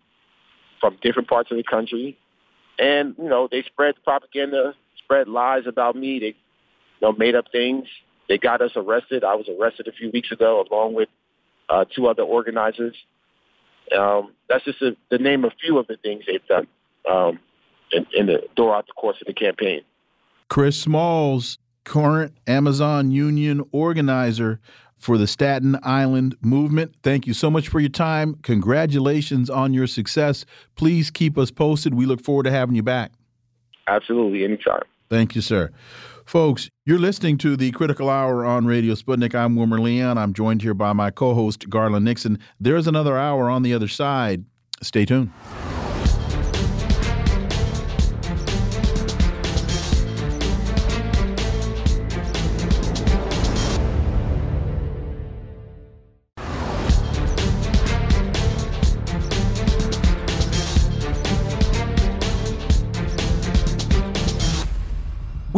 F: from different parts of the country. And, you know, they spread propaganda, spread lies about me. They, you know, made up things. They got us arrested. I was arrested a few weeks ago along with uh, two other organizers. Um, that's just a, the name of a few of the things they've done um, in, in the, throughout the course of the campaign.
A: Chris Smalls, current Amazon Union organizer for the Staten Island movement. Thank you so much for your time. Congratulations on your success. Please keep us posted. We look forward to having you back.
F: Absolutely, anytime.
A: Thank you, sir. Folks, you're listening to the Critical Hour on Radio Sputnik. I'm Wilmer Leon. I'm joined here by my co host, Garland Nixon. There's another hour on the other side. Stay tuned.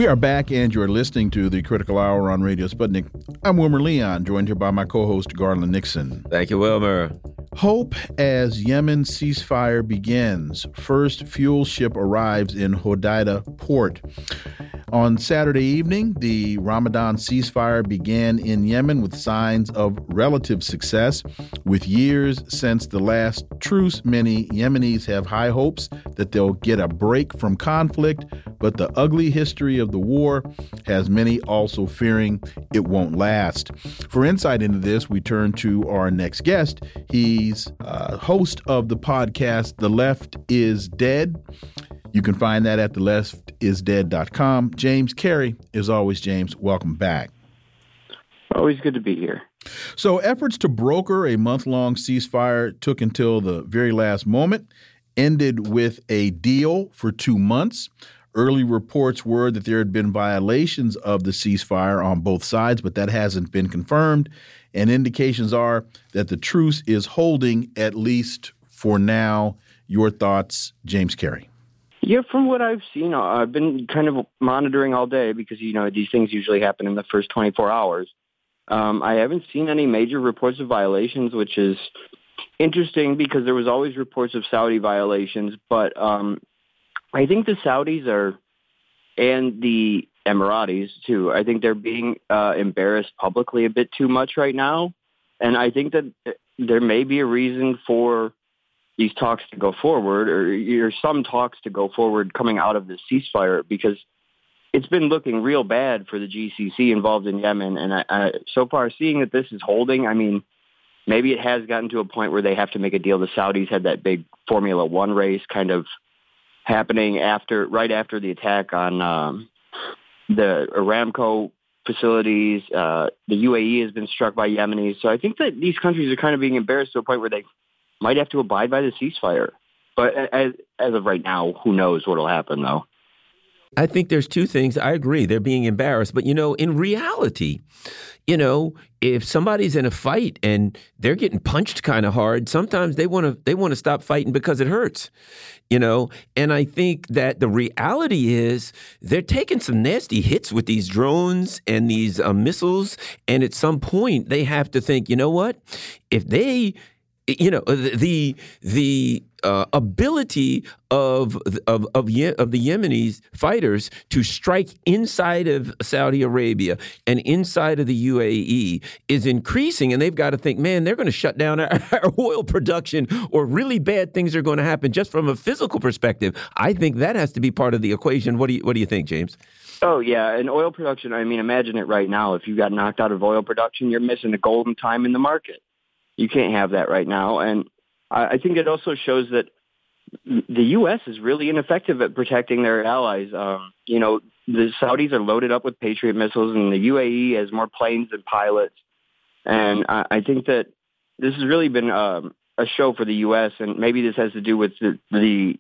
A: We are back, and you're listening to the Critical Hour on Radio Sputnik. I'm Wilmer Leon, joined here by my co host, Garland Nixon.
C: Thank you, Wilmer.
A: Hope as Yemen ceasefire begins. First fuel ship arrives in Hodeida port. On Saturday evening, the Ramadan ceasefire began in Yemen with signs of relative success. With years since the last truce, many Yemenis have high hopes that they'll get a break from conflict, but the ugly history of the war has many also fearing it won't last. For insight into this, we turn to our next guest. He's uh, host of the podcast, The Left is Dead. You can find that at theleftisdead.com. James Carey, as always, James, welcome back.
G: Always good to be here.
A: So, efforts to broker a month long ceasefire took until the very last moment, ended with a deal for two months. Early reports were that there had been violations of the ceasefire on both sides, but that hasn't been confirmed. And indications are that the truce is holding, at least for now. Your thoughts, James Carey?
G: Yeah, from what I've seen, uh, I've been kind of monitoring all day because you know these things usually happen in the first 24 hours. Um, I haven't seen any major reports of violations, which is interesting because there was always reports of Saudi violations, but um, I think the Saudis are and the Emiratis too. I think they're being uh, embarrassed publicly a bit too much right now, and I think that there may be a reason for these talks to go forward, or, or some talks to go forward coming out of the ceasefire, because it's been looking real bad for the GCC involved in Yemen. And I, I, so far, seeing that this is holding, I mean, maybe it has gotten to a point where they have to make a deal. The Saudis had that big Formula One race kind of happening after, right after the attack on um, the Aramco facilities. Uh, the UAE has been struck by Yemenis. So I think that these countries are kind of being embarrassed to a point where they might have to abide by the ceasefire. But as, as of right now, who knows what will happen, though.
C: I think there's two things. I agree. They're being embarrassed. But, you know, in reality, you know, if somebody's in a fight and they're getting punched kind of hard, sometimes they want to they want to stop fighting because it hurts. You know, and I think that the reality is they're taking some nasty hits with these drones and these uh, missiles and at some point they have to think, you know what? If they you know the the uh, ability of of of, Ye- of the Yemenis fighters to strike inside of Saudi Arabia and inside of the UAE is increasing, and they've got to think, man, they're going to shut down our, (laughs) our, oil production, or really bad things are going to happen just from a physical perspective. I think that has to be part of the equation. What do you What do you think, James?
G: Oh yeah, and oil production. I mean, imagine it right now. If you got knocked out of oil production, you're missing a golden time in the market. You can't have that right now. And I I think it also shows that the U.S. is really ineffective at protecting their allies. Um, you know, the Saudis are loaded up with Patriot missiles, and the UAE has more planes than pilots. And I, I think that this has really been um, a show for the U.S. And maybe this has to do with the, the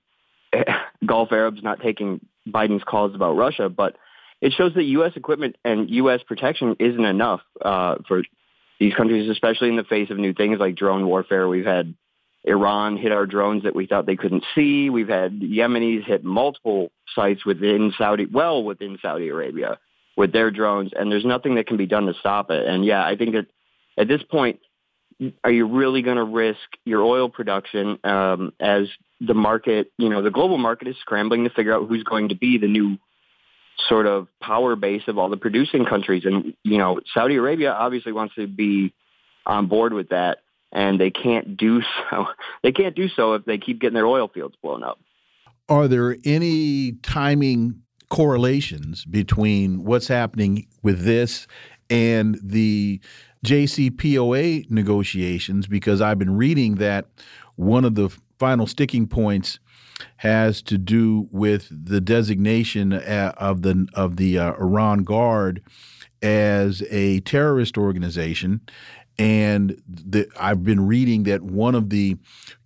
G: (laughs) Gulf Arabs not taking Biden's calls about Russia, but it shows that U.S. equipment and U.S. protection isn't enough uh, for these countries, especially in the face of new things like drone warfare. We've had Iran hit our drones that we thought they couldn't see. We've had Yemenis hit multiple sites within Saudi, well within Saudi Arabia with their drones, and there's nothing that can be done to stop it. And yeah, I think that at this point, are you really going to risk your oil production um, as the market, you know, the global market is scrambling to figure out who's going to be the new sort of power base of all the producing countries. And, you know, Saudi Arabia obviously wants to be on board with that. And they can't do (laughs) so. They can't do so if they keep getting their oil fields blown up.
A: Are there any timing correlations between what's happening with this and the JCPOA negotiations? Because I've been reading that one of the final sticking points has to do with the designation uh, of the of the uh, Iran Guard as a terrorist organization. And the, I've been reading that one of the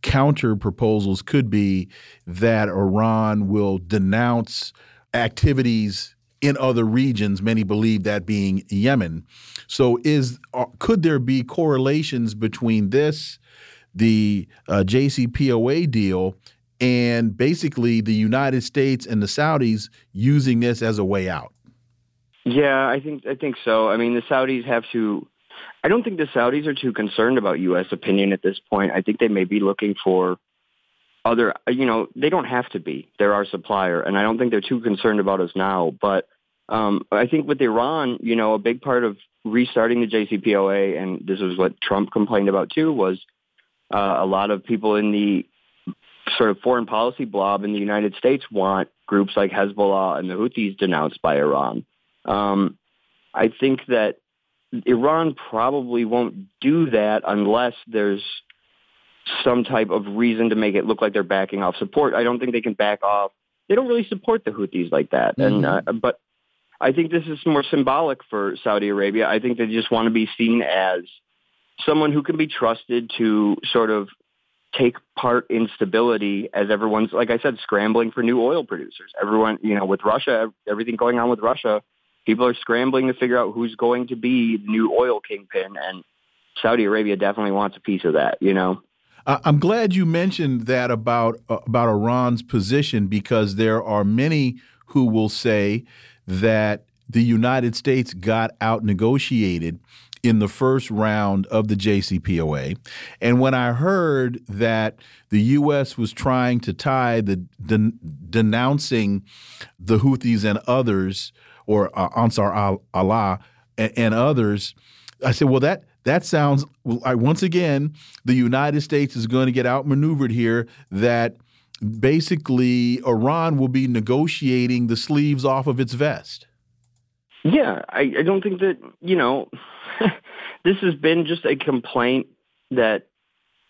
A: counter proposals could be that Iran will denounce activities in other regions. Many believe that being Yemen. So, is uh, could there be correlations between this, the uh, JCPOA deal, and basically the United States and the Saudis using this as a way out.
G: Yeah, I think I think so. I mean, the Saudis have to. I don't think the Saudis are too concerned about U.S. opinion at this point. I think they may be looking for other. You know, they don't have to be. They're our supplier, and I don't think they're too concerned about us now. But um, I think with Iran, you know, a big part of restarting the JCPOA, and this is what Trump complained about too, was uh, a lot of people in the sort of foreign policy blob in the United States want groups like Hezbollah and the Houthis denounced by Iran. Um, I think that Iran probably won't do that unless there's some type of reason to make it look like they're backing off support. I don't think they can back off. They don't really support the Houthis like that. Mm-hmm. And uh, but I think this is more symbolic for Saudi Arabia. I think they just want to be seen as someone who can be trusted to sort of take part in stability as everyone's, like I said, scrambling for new oil producers. Everyone, you know, with Russia, everything going on with Russia, people are scrambling to figure out who's going to be the new oil kingpin. And Saudi Arabia definitely wants a piece of that, you know?
A: I'm glad you mentioned that about uh, about Iran's position because there are many who will say that the United States got out negotiated in the first round of the JCPOA. And when I heard that the U.S. was trying to tie the den denouncing the Houthis and others, or uh, Ansar al Allah and, and, others, I said, well, that that sounds like once again the United States is going to get outmaneuvered here. That basically Iran will be negotiating the sleeves off of its vest.
G: Yeah, I, I don't think that, you know, (laughs) this has been just a complaint that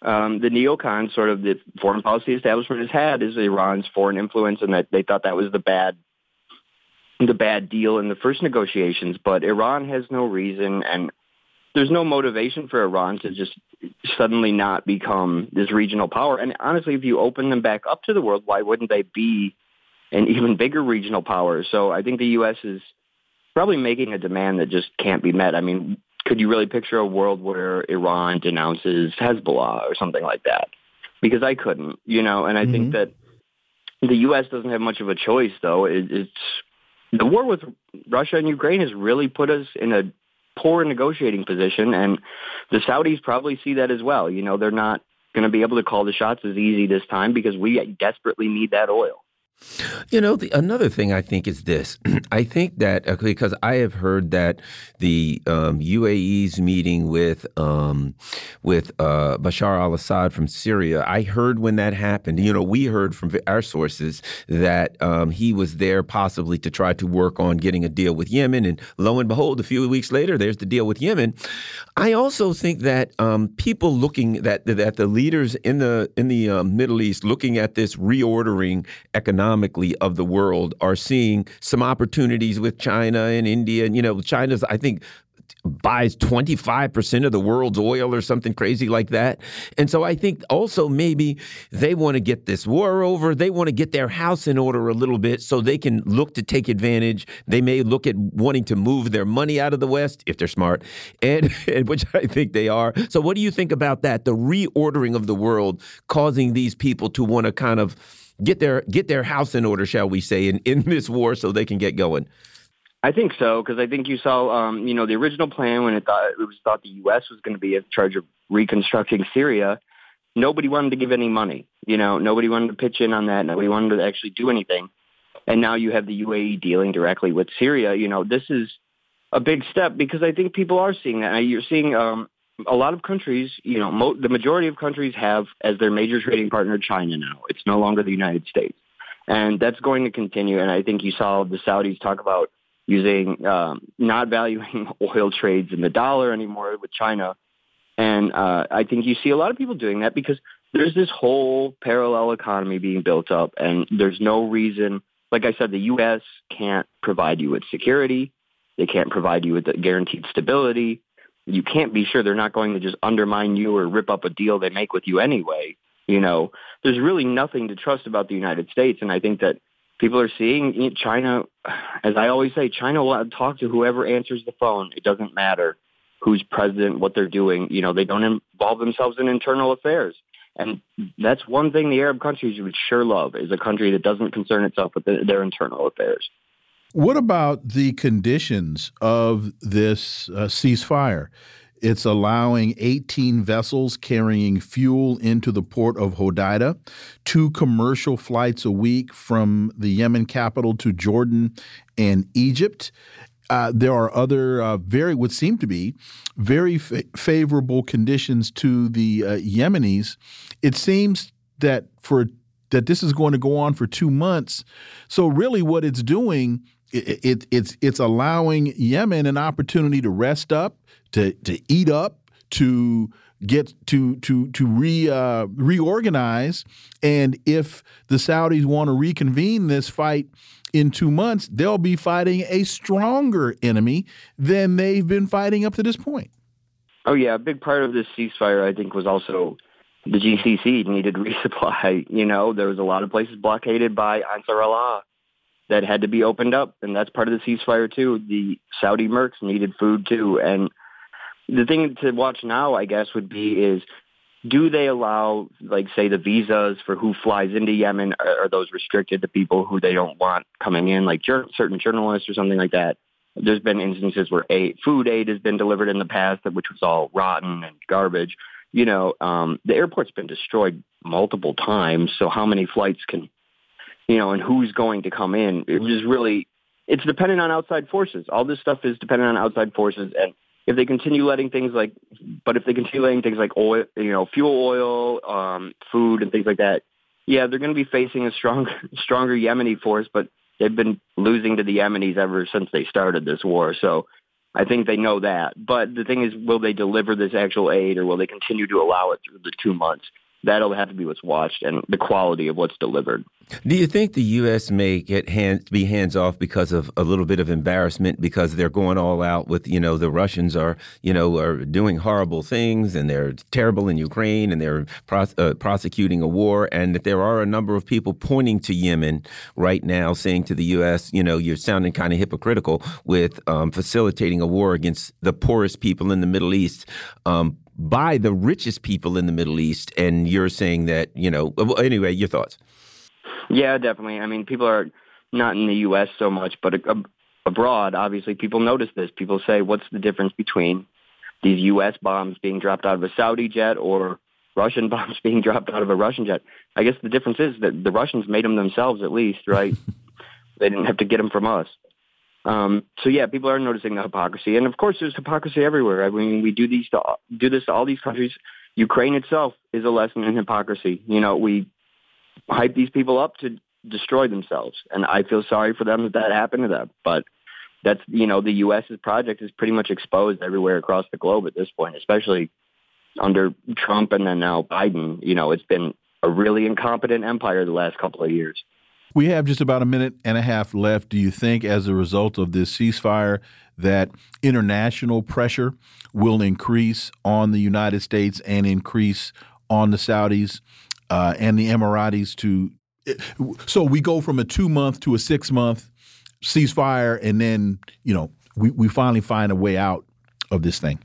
G: um, the neocons, sort of the foreign policy establishment, has had is Iran's foreign influence, and that they thought that was the bad, the bad deal in the first negotiations. But Iran has no reason, and there's no motivation for Iran to just suddenly not become this regional power. And honestly, if you open them back up to the world, why wouldn't they be an even bigger regional power? So I think the U.S. is probably making a demand that just can't be met. I mean, could you really picture a world where Iran denounces Hezbollah or something like that? Because I couldn't, you know, and I mm-hmm. think that the U.S. doesn't have much of a choice, though. It, it's the war with Russia and Ukraine has really put us in a poor negotiating position, and the Saudis probably see that as well. You know, they're not going to be able to call the shots as easy this time because we desperately need that oil.
C: You know, the, another thing I think is this. (clears throat) I think that uh, because I have heard that the um, UAE's meeting with um, with uh, Bashar al-Assad from Syria. I heard when that happened. You know, we heard from our sources that um, he was there possibly to try to work on getting a deal with Yemen, and lo and behold, a few weeks later, there's the deal with Yemen. I also think that um, people looking that that the leaders in the in the uh, Middle East looking at this reordering economic economically of the world are seeing some opportunities with China and India. And, you know, China's, I think, buys 25% of the world's oil or something crazy like that. And so I think also maybe they want to get this war over. They want to get their house in order a little bit so they can look to take advantage. They may look at wanting to move their money out of the West if they're smart, and, (laughs) and which I think they are. So what do you think about that? The reordering of the world causing these people to want to kind of get their get their house in order, shall we say, in, in this war so they can get going?
G: I think so because I think you saw, um, you know, the original plan when it thought it was thought the U.S. was going to be in charge of reconstructing Syria. Nobody wanted to give any money. You know, nobody wanted to pitch in on that. Nobody wanted to actually do anything. And now you have the UAE dealing directly with Syria. You know, this is a big step because I think people are seeing that. You're seeing um, a lot of countries, you know, mo- the majority of countries have as their major trading partner China now. It's no longer the United States. And that's going to continue. And I think you saw the Saudis talk about using, um, not valuing (laughs) oil trades in the dollar anymore with China. And uh, I think you see a lot of people doing that because there's this whole parallel economy being built up. And there's no reason, like I said, the U.S. can't provide you with security. They can't provide you with the guaranteed stability you can't be sure they're not going to just undermine you or rip up a deal they make with you anyway. You know, there's really nothing to trust about the United States. And I think that people are seeing China, as I always say, China will talk to whoever answers the phone. It doesn't matter who's president, what they're doing. You know, they don't involve themselves in internal affairs. And that's one thing the Arab countries would sure love is a country that doesn't concern itself with the, their internal affairs.
A: What about the conditions of this uh, ceasefire? It's allowing 18 vessels carrying fuel into the port of Hodeida, two commercial flights a week from the Yemen capital to Jordan and Egypt. Uh, there are other uh, very would seem to be very fa favorable conditions to the uh, Yemenis. It seems that for that this is going to go on for two months. So really, what it's doing it, it, it's it's allowing Yemen an opportunity to rest up, to to eat up, to get to to to re uh, reorganize, and if the Saudis want to reconvene this fight in two months, they'll be fighting a stronger enemy than they've been fighting up to this point.
G: Oh yeah, a big part of this ceasefire, I think, was also the GCC needed (laughs) resupply. You know, there was a lot of places blockaded by Ansar Allah that had to be opened up, and that's part of the ceasefire too. The Saudi mercs needed food too, and the thing to watch now, I guess, would be is do they allow, like, say, the visas for who flies into Yemen? Are, are those restricted to people who they don't want coming in, like jur- certain journalists or something like that? There's been instances where aid, food aid has been delivered in the past, which was all rotten and garbage. You know, um, the airport's been destroyed multiple times. So how many flights can you know, and who's going to come in. It was really, it's dependent on outside forces. All this stuff is dependent on outside forces. And if they continue letting things like, but if they continue letting things like oil, you know, fuel oil, um, food and things like that yeah, they're going to be facing a stronger, (laughs) stronger Yemeni force, but they've been losing to the Yemenis ever since they started this war. So I think they know that. But the thing is, will they deliver this actual aid or will they continue to allow it through the two months? That'll have to be what's watched and the quality of what's delivered.
C: Do you think the U.S. may get hands be hands off because of a little bit of embarrassment because they're going all out with you know the Russians are you know are doing horrible things and they're terrible in Ukraine and they're pros uh, prosecuting a war and that there are a number of people pointing to Yemen right now saying to the U.S. you know you're sounding kind of hypocritical with um, facilitating a war against the poorest people in the Middle East. Um, by the richest people in the Middle East, and you're saying that you know. Anyway, your thoughts?
G: Yeah, definitely. I mean, people are not in the U.S. so much, but ab- abroad, obviously, people notice this. People say, "What's the difference between these U.S. bombs being dropped out of a Saudi jet or Russian (laughs) bombs being dropped out of a Russian jet?" I guess the difference is that the Russians made them themselves, at least, right? (laughs) they didn't have to get them from us. Um, so yeah, people are noticing the hypocrisy, and of course, there's hypocrisy everywhere. I mean, we do these to do this to all these countries. Ukraine itself is a lesson in hypocrisy. You know, we hype these people up to destroy themselves, and I feel sorry for them that that happened to them. But that's you know, the U.S.'s project is pretty much exposed everywhere across the globe at this point, especially under Trump and then now Biden. You know, it's been a really incompetent empire the last couple of years.
A: We have just about a minute and a half left. Do you think, as a result of this ceasefire, that international pressure will increase on the United States and increase on the Saudis uh, and the Emiratis to? So we go from a two month to a six month ceasefire, and then you know we we finally find a way out of this thing.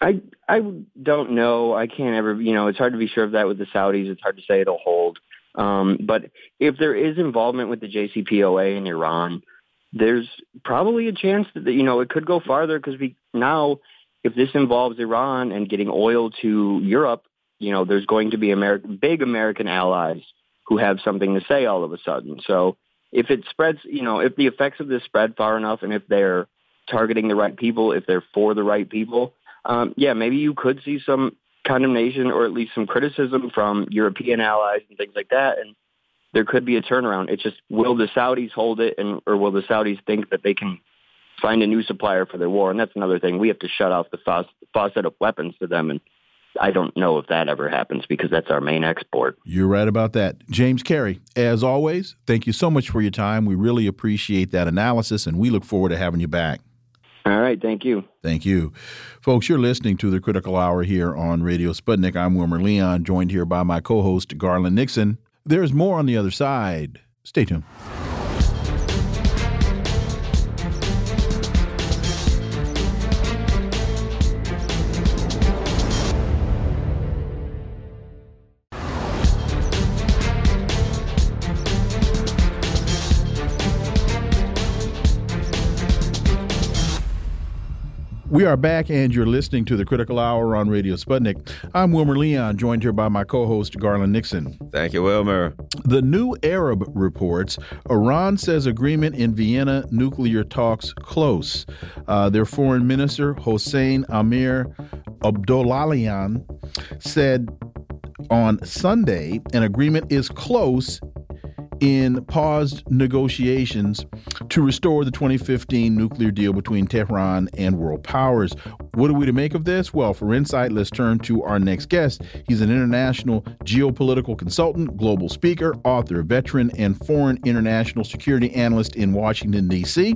G: I I don't know. I can't ever. You know, it's hard to be sure of that with the Saudis. It's hard to say it'll hold. Um, but if there is involvement with the JCPOA in Iran, there's probably a chance that you know it could go farther because we now, if this involves Iran and getting oil to Europe, you know, there's going to be American, big American allies who have something to say all of a sudden. So if it spreads, you know, if the effects of this spread far enough, and if they're targeting the right people, if they're for the right people, um, yeah, maybe you could see some condemnation or at least some criticism from European allies and things like that. And there could be a turnaround. It's just will the Saudis hold it, and or will the Saudis think that they can find a new supplier for their war? And that's another thing. We have to shut off the faucet of weapons to them, and I don't know if that ever happens because that's our main export.
A: You're right about that. James Carey, as always, thank you so much for your time. We really appreciate that analysis, and we look forward to having you back.
G: All right. Thank you.
A: Thank you. Folks, you're listening to the Critical Hour here on Radio Sputnik. I'm Wilmer Leon, joined here by my co host, Garland Nixon. There's more on the other side. Stay tuned. We are back, and you're listening to the Critical Hour on Radio Sputnik. I'm Wilmer Leon, joined here by my co host, Garland Nixon.
C: Thank you, Wilmer.
A: The New Arab reports Iran says agreement in Vienna nuclear talks close. Uh, their foreign minister, Hossein Amir Abdollahian, said on Sunday an agreement is close in paused negotiations to restore the 2015 nuclear deal between Tehran and world powers. What are we to make of this? Well, for insight, let's turn to our next guest. He's an international geopolitical consultant, global speaker, author, veteran, and foreign international security analyst in Washington, D.C.,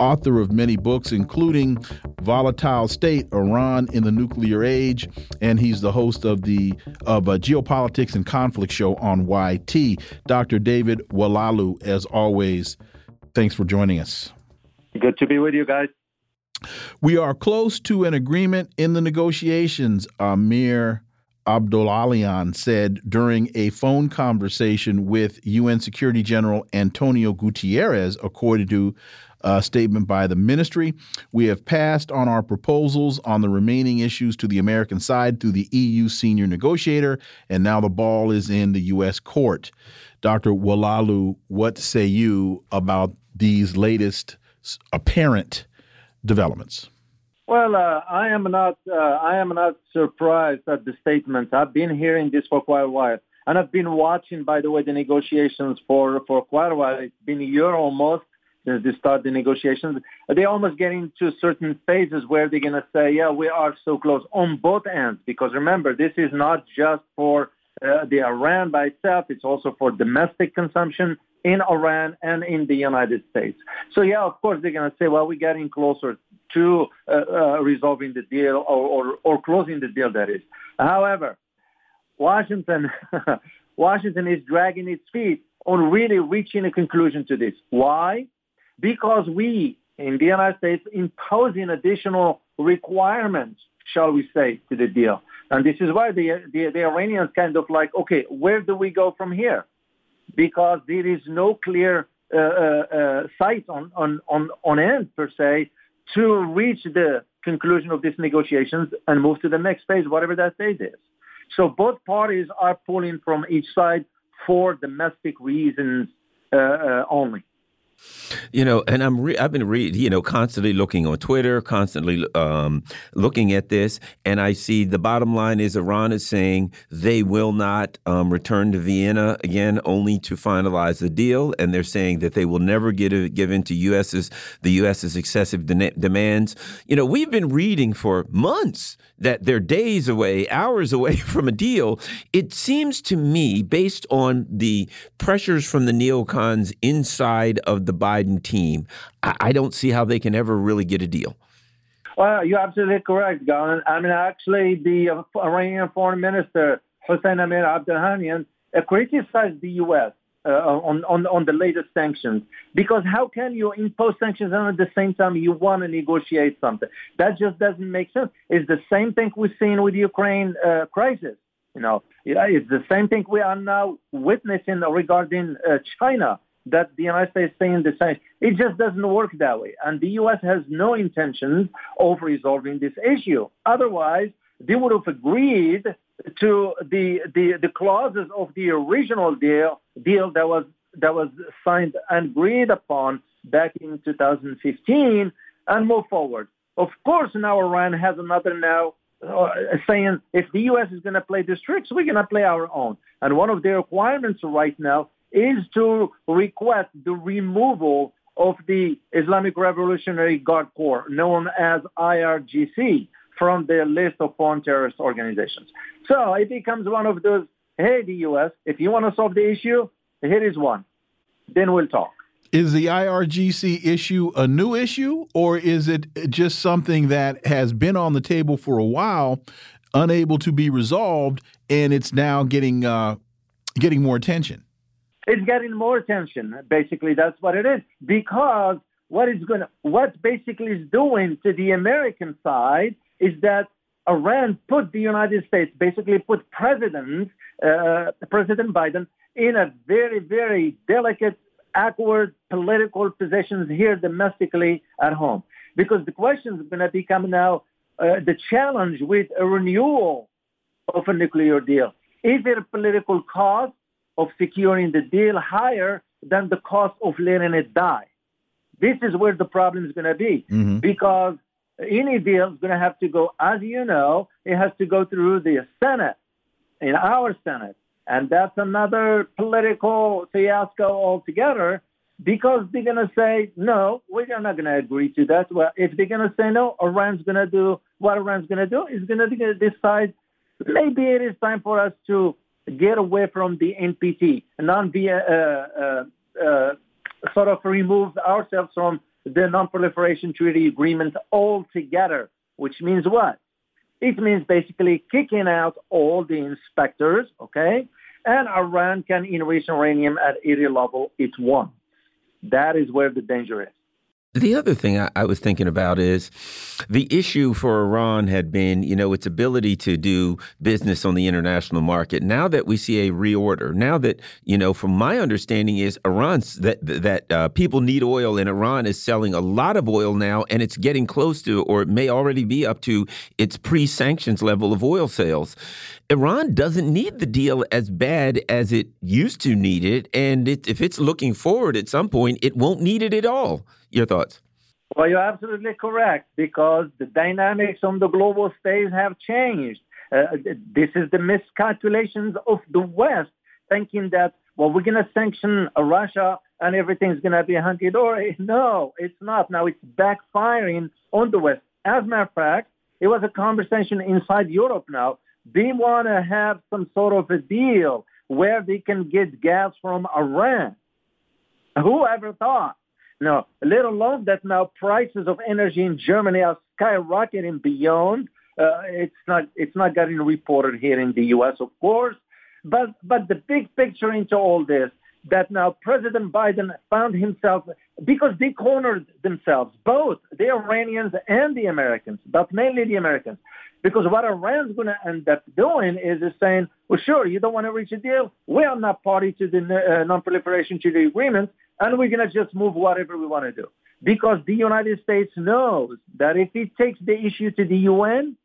A: author of many books, including Volatile State, Iran in the Nuclear Age, and he's the host of the of a Geopolitics and Conflict show on YT. Dr. David Oualaalou, as always, thanks for joining us.
H: Good to be with you guys.
A: We are close to an agreement in the negotiations, Amir Abdollahian said during a phone conversation with UN Security General Antonio Guterres, according to a statement by the ministry. We have passed on our proposals on the remaining issues to the American side through the EU senior negotiator, and now the ball is in the U.S. court. Dr. Oualaalou, what say you about these latest apparent developments?
H: Well, uh, I am not. Uh, I am not surprised at the statements. I've been hearing this for quite a while. and I've been watching, by the way, the negotiations for, for quite a while. It's been a year almost since they start the negotiations. They almost get into certain phases where they're going to say, yeah, we are so close on both ends. Because remember, this is not just for uh, the Iran by itself. It's also for domestic consumption in Iran and in the United States. So yeah, of course they're going to say, well, we're getting closer to uh, uh, resolving the deal or, or, or closing the deal. That is. However, Washington, (laughs) Washington is dragging its feet on really reaching a conclusion to this. Why? Because we in the United States imposing additional requirements, shall we say, to the deal. And this is why the, the, the Iranians kind of like, okay, where do we go from here? Because there is no clear uh, uh, uh, sight on, on, on, on end, per se, to reach the conclusion of these negotiations and move to the next phase, whatever that phase is. So both parties are pulling from each side for domestic reasons uh, uh, only.
C: You know, and I'm I've been reading, you know, constantly looking on Twitter, constantly um, looking at this, and I see the bottom line is Iran is saying they will not um, return to Vienna again, only to finalize the deal, and they're saying that they will never get a, give in to U.S.'s the U.S.'s excessive de demands. You know, we've been reading for months that they're days away, hours away (laughs) from a deal. It seems to me, based on the pressures from the neocons inside of the Biden team, I, I don't see how they can ever really get a deal.
H: Well, you're absolutely correct, Garland. I mean, actually, the uh, Iranian Foreign Minister Hossein Amir Abdollahian uh, criticized the U.S. Uh, on, on, on the latest sanctions. Because how can you impose sanctions and at the same time you want to negotiate something? That just doesn't make sense. It's the same thing we've seen with the Ukraine uh, crisis. You know, it's the same thing we are now witnessing regarding uh, China that the United States saying the same. It just doesn't work that way. And the U.S. has no intentions of resolving this issue. Otherwise, they would have agreed to the, the, the clauses of the original deal, deal that was, that was signed and agreed upon back in 2015 and move forward. Of course, now Iran has another now uh, saying if the U.S. is going to play this tricks, we're going to play our own. And one of their requirements right now is to request the removal of the Islamic Revolutionary Guard Corps, known as IRGC, from the list of foreign terrorist organizations. So it becomes one of those, hey, the U.S., if you want to solve the issue, here is one. Then we'll talk.
A: Is the IRGC issue a new issue, or is it just something that has been on the table for a while, unable to be resolved, and it's now getting uh, getting more attention?
H: It's getting more attention. Basically, that's what it is. Because what is going to, what basically is doing to the American side is that Iran put the United States, basically put President, uh, President Biden in a very, very delicate, awkward political positions here domestically at home. Because the question is going to become now uh, the challenge with a renewal of a nuclear deal. Is there a political cost of securing the deal higher than the cost of letting it die? This is where the problem is going to be. Mm-hmm. Because any deal is going to have to go, as you know, it has to go through the Senate, in our Senate. And that's another political fiasco altogether because they're going to say, no, we're not going to agree to that. Well, if they're going to say no, Iran's going to do what Iran's going to do is going to decide maybe it is time for us to get away from the NPT, non uh, uh, uh, sort of remove ourselves from the Non-Proliferation Treaty Agreement altogether, which means what? It means basically kicking out all the inspectors, okay? And Iran can enrich uranium at any level it wants. That is where the danger is.
C: The other thing I, I, was thinking about is the issue for Iran had been, you know, its ability to do business on the international market. Now that we see a reorder, now that you know, from my understanding, is Iran's that that uh, people need oil, and Iran is selling a lot of oil now, and it's getting close to, or it may already be up to its pre-sanctions level of oil sales. Iran doesn't need the deal as bad as it used to need it, and it, if it's looking forward at some point, it won't need it at all. Your thoughts?
H: Well, you're absolutely correct because the dynamics on the global stage have changed. Uh, this is the miscalculations of the West thinking that, well, we're going to sanction Russia and everything's going to be hunky dory. (laughs) No, it's not. Now it's backfiring on the West. As a matter of fact, it was a conversation inside Europe now. They want to have some sort of a deal where they can get gas from Iran. Who ever thought? No, let alone that now prices of energy in Germany are skyrocketing beyond. Uh, it's not it's not getting reported here in the U.S. of course, but but the big picture into all this that now President Biden found himself because they cornered themselves, both the Iranians and the Americans, but mainly the Americans. Because what Iran's going to end up doing is, is saying, well, sure, you don't want to reach a deal. We are not party to the uh, non-proliferation treaty agreement, and we're going to just move whatever we want to do. Because the United States knows that if it takes the issue to the UN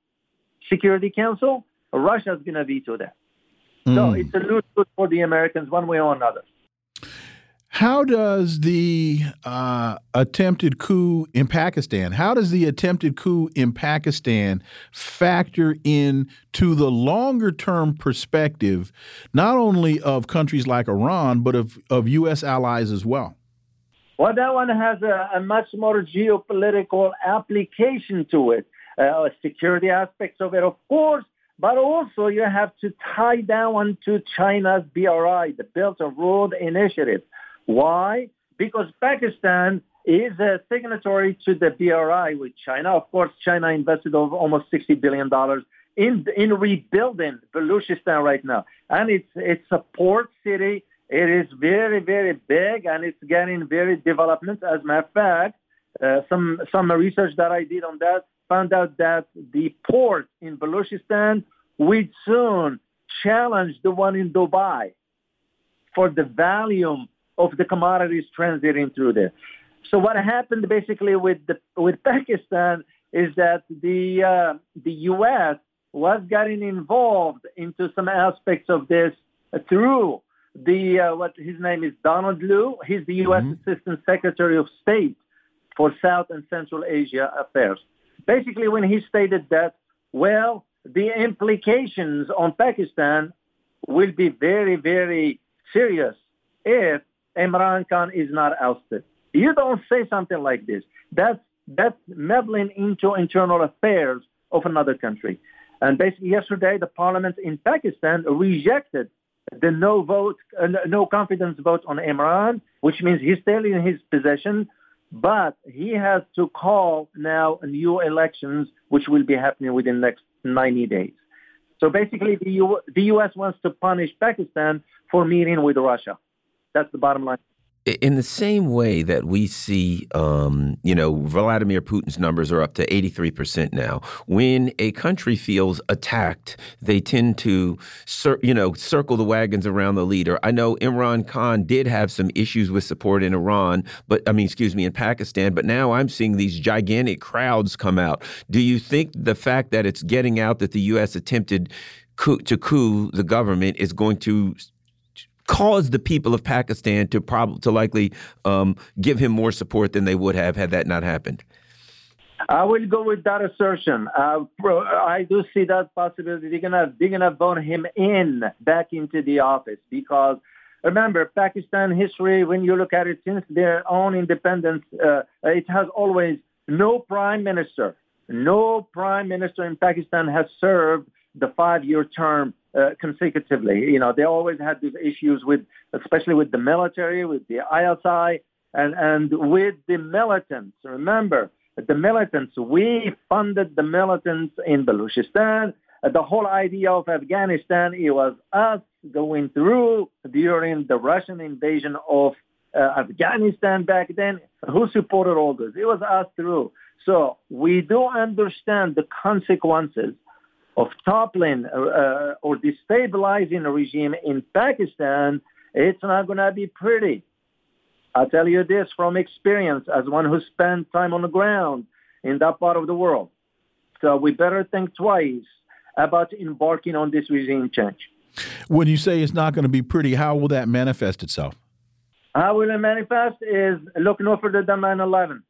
H: Security Council, Russia's going to veto that. Mm. So hmm. it's a lose-lose for the Americans one way or another.
A: How does the uh, attempted coup in Pakistan, how does the attempted coup in Pakistan factor in to the longer term perspective, not only of countries like Iran, but of, of U.S. allies as well?
H: Well, that one has a, a much more geopolitical application to it, uh, security aspects of it, of course, but also you have to tie down to China's BRI, the Belt and Road Initiative why? Because Pakistan is a signatory to the BRI with China. Of course, China invested over almost $60 billion in, in rebuilding Baluchistan right now. And it's, it's a port city. It is very, very big and it's getting very development. As a matter of fact, uh, some, some research that I did on that found out that the port in Baluchistan would soon challenge the one in Dubai for the volume of the commodities transiting through there. So what happened basically with the, with Pakistan is that the uh, the U.S. was getting involved into some aspects of this through the uh, what his name is Donald Lu. He's the U.S. Mm-hmm. Assistant Secretary of State for South and Central Asia Affairs. Basically, when he stated that, well, the implications on Pakistan will be very, very serious if Imran Khan is not ousted. You don't say something like this. That's that's meddling into internal affairs of another country. And basically, yesterday the parliament in Pakistan rejected the no vote, uh, no confidence vote on Imran, which means he's still in his possession, but he has to call now new elections, which will be happening within the next 90 days. So basically, the, U- the U.S. wants to punish Pakistan for meeting with Russia. That's the bottom line.
C: In the same way that we see, um, you know, Vladimir Putin's numbers are up to 83% now. When a country feels attacked, they tend to, you know, circle the wagons around the leader. I know Imran Khan did have some issues with support in Iran, but I mean, excuse me, in Pakistan, but now I'm seeing these gigantic crowds come out. Do you think the fact that it's getting out that the U.S. attempted coup, to coup the government is going to caused the people of Pakistan to prob- to likely um, give him more support than they would have had that not happened?
H: I will go with that assertion. Uh, I do see that possibility. They're gonna they're gonna vote him in back into the office because remember Pakistan history. When you look at it since their own independence, uh, it has always no prime minister. No prime minister in Pakistan has served the five-year term uh, consecutively. You know, they always had these issues with, especially with the military, with the ISI, and, and with the militants. Remember, the militants, we funded the militants in Baluchistan. The whole idea of Afghanistan, it was us going through during the Russian invasion of uh, Afghanistan back then. Who supported all this? It was us through. So we do understand the consequences of toppling uh, uh, or destabilizing a regime in Pakistan, it's not going to be pretty. I'll tell you this from experience as one who spent time on the ground in that part of the world. So we better think twice about embarking on this regime change.
A: When you say it's not going to be pretty, how will that manifest itself?
H: How will it manifest is look no further than 9-11.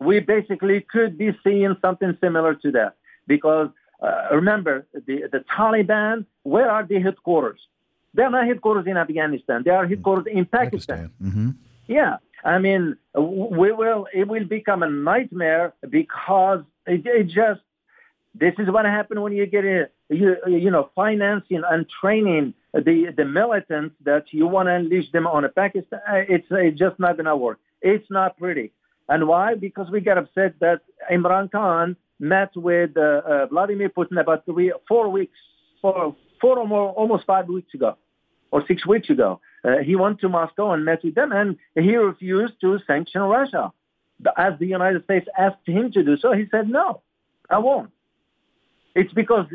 H: We basically could be seeing something similar to that because uh, remember, the, the Taliban, where are the headquarters? They are not headquarters in Afghanistan. They are headquarters in Pakistan.
A: Pakistan. Mm-hmm.
H: Yeah, I mean, we will. It will become a nightmare because it, it just. This is what happens when you get a, you you know financing and training the the militants that you want to unleash them on a Pakistan. It's it's just not gonna work. It's not pretty. And why? Because we get upset that Imran Khan met with uh, uh, Vladimir Putin about three, four weeks, four, four or more, almost five weeks ago, or six weeks ago. Uh, he went to Moscow and met with them, and he refused to sanction Russia, as the United States asked him to do so. He said, "No, I won't." It's because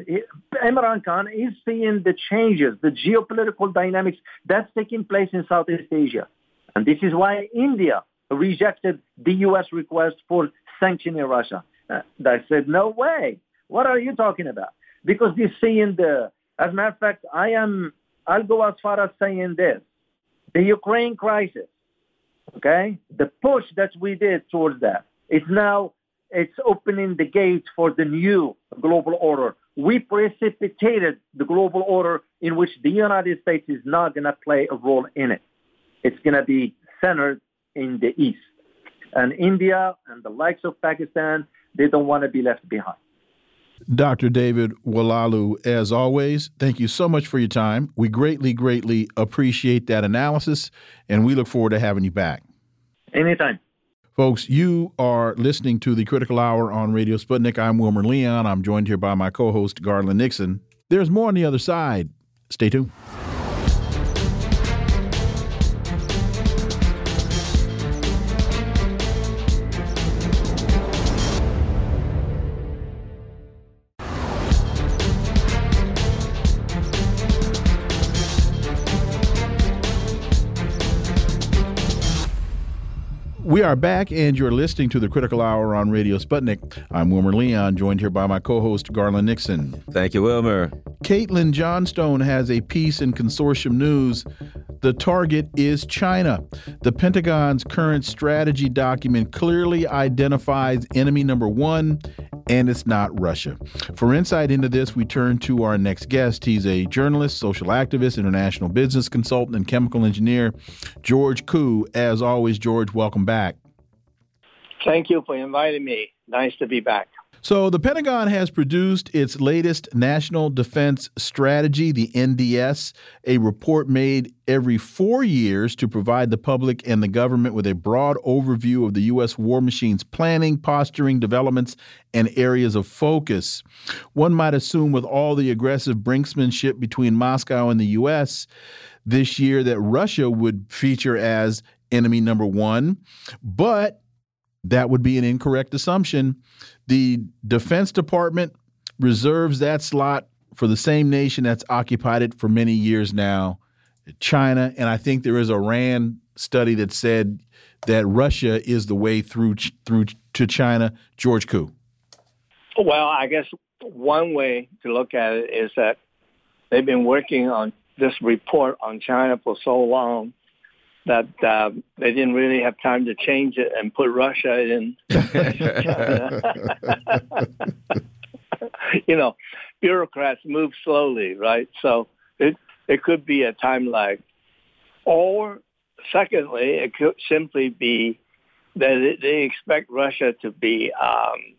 H: Imran Khan is seeing the changes, the geopolitical dynamics that's taking place in Southeast Asia, and this is why India rejected the U.S. request for sanctioning Russia. Uh, I said, no way. What are you talking about? Because they're seeing the, as a matter of fact, I am, I'll go as far as saying this. The Ukraine crisis, okay, the push that we did towards that, it's now, it's opening the gate for the new global order. We precipitated the global order in which the United States is not going to play a role in it. It's going to be centered in the East. And India and the likes of Pakistan, they don't want to be left behind.
A: Dr. David Oualaalou, as always, thank you so much for your time. We greatly, greatly appreciate that analysis, and we look forward to having you back.
H: Anytime.
A: Folks, you are listening to the Critical Hour on Radio Sputnik. I'm Wilmer Leon. I'm joined here by my co host, Garland Nixon. There's more on the other side. Stay tuned. We are back, and you're listening to the Critical Hour on Radio Sputnik. I'm Wilmer Leon, joined here by my co host, Garland Nixon.
C: Thank you, Wilmer.
A: Caitlin Johnstone has a piece in Consortium News. The target is China. The Pentagon's current strategy document clearly identifies enemy number one, and it's not Russia. For insight into this, we turn to our next guest. He's a journalist, social activist, international business consultant, and chemical engineer, George Koo. As always, George, welcome back.
I: Thank you for inviting me. Nice to be back.
A: So, the Pentagon has produced its latest National Defense Strategy, the NDS, a report made every four years to provide the public and the government with a broad overview of the U.S. war machine's planning, posturing, developments, and areas of focus. One might assume, with all the aggressive brinksmanship between Moscow and the U.S. this year, that Russia would feature as enemy number one. But that would be an incorrect assumption. The Defense Department reserves that slot for the same nation that's occupied it for many years now, China. And I think there is a RAND study that said that Russia is the way through through to China. George Koo.
I: Well, I guess one way to look at it is that they've been working on this report on China for so long that uh, they didn't really have time to change it and put Russia in. (laughs) you know, bureaucrats move slowly, right? So it it could be a time lag, or secondly, it could simply be that they expect Russia to be um,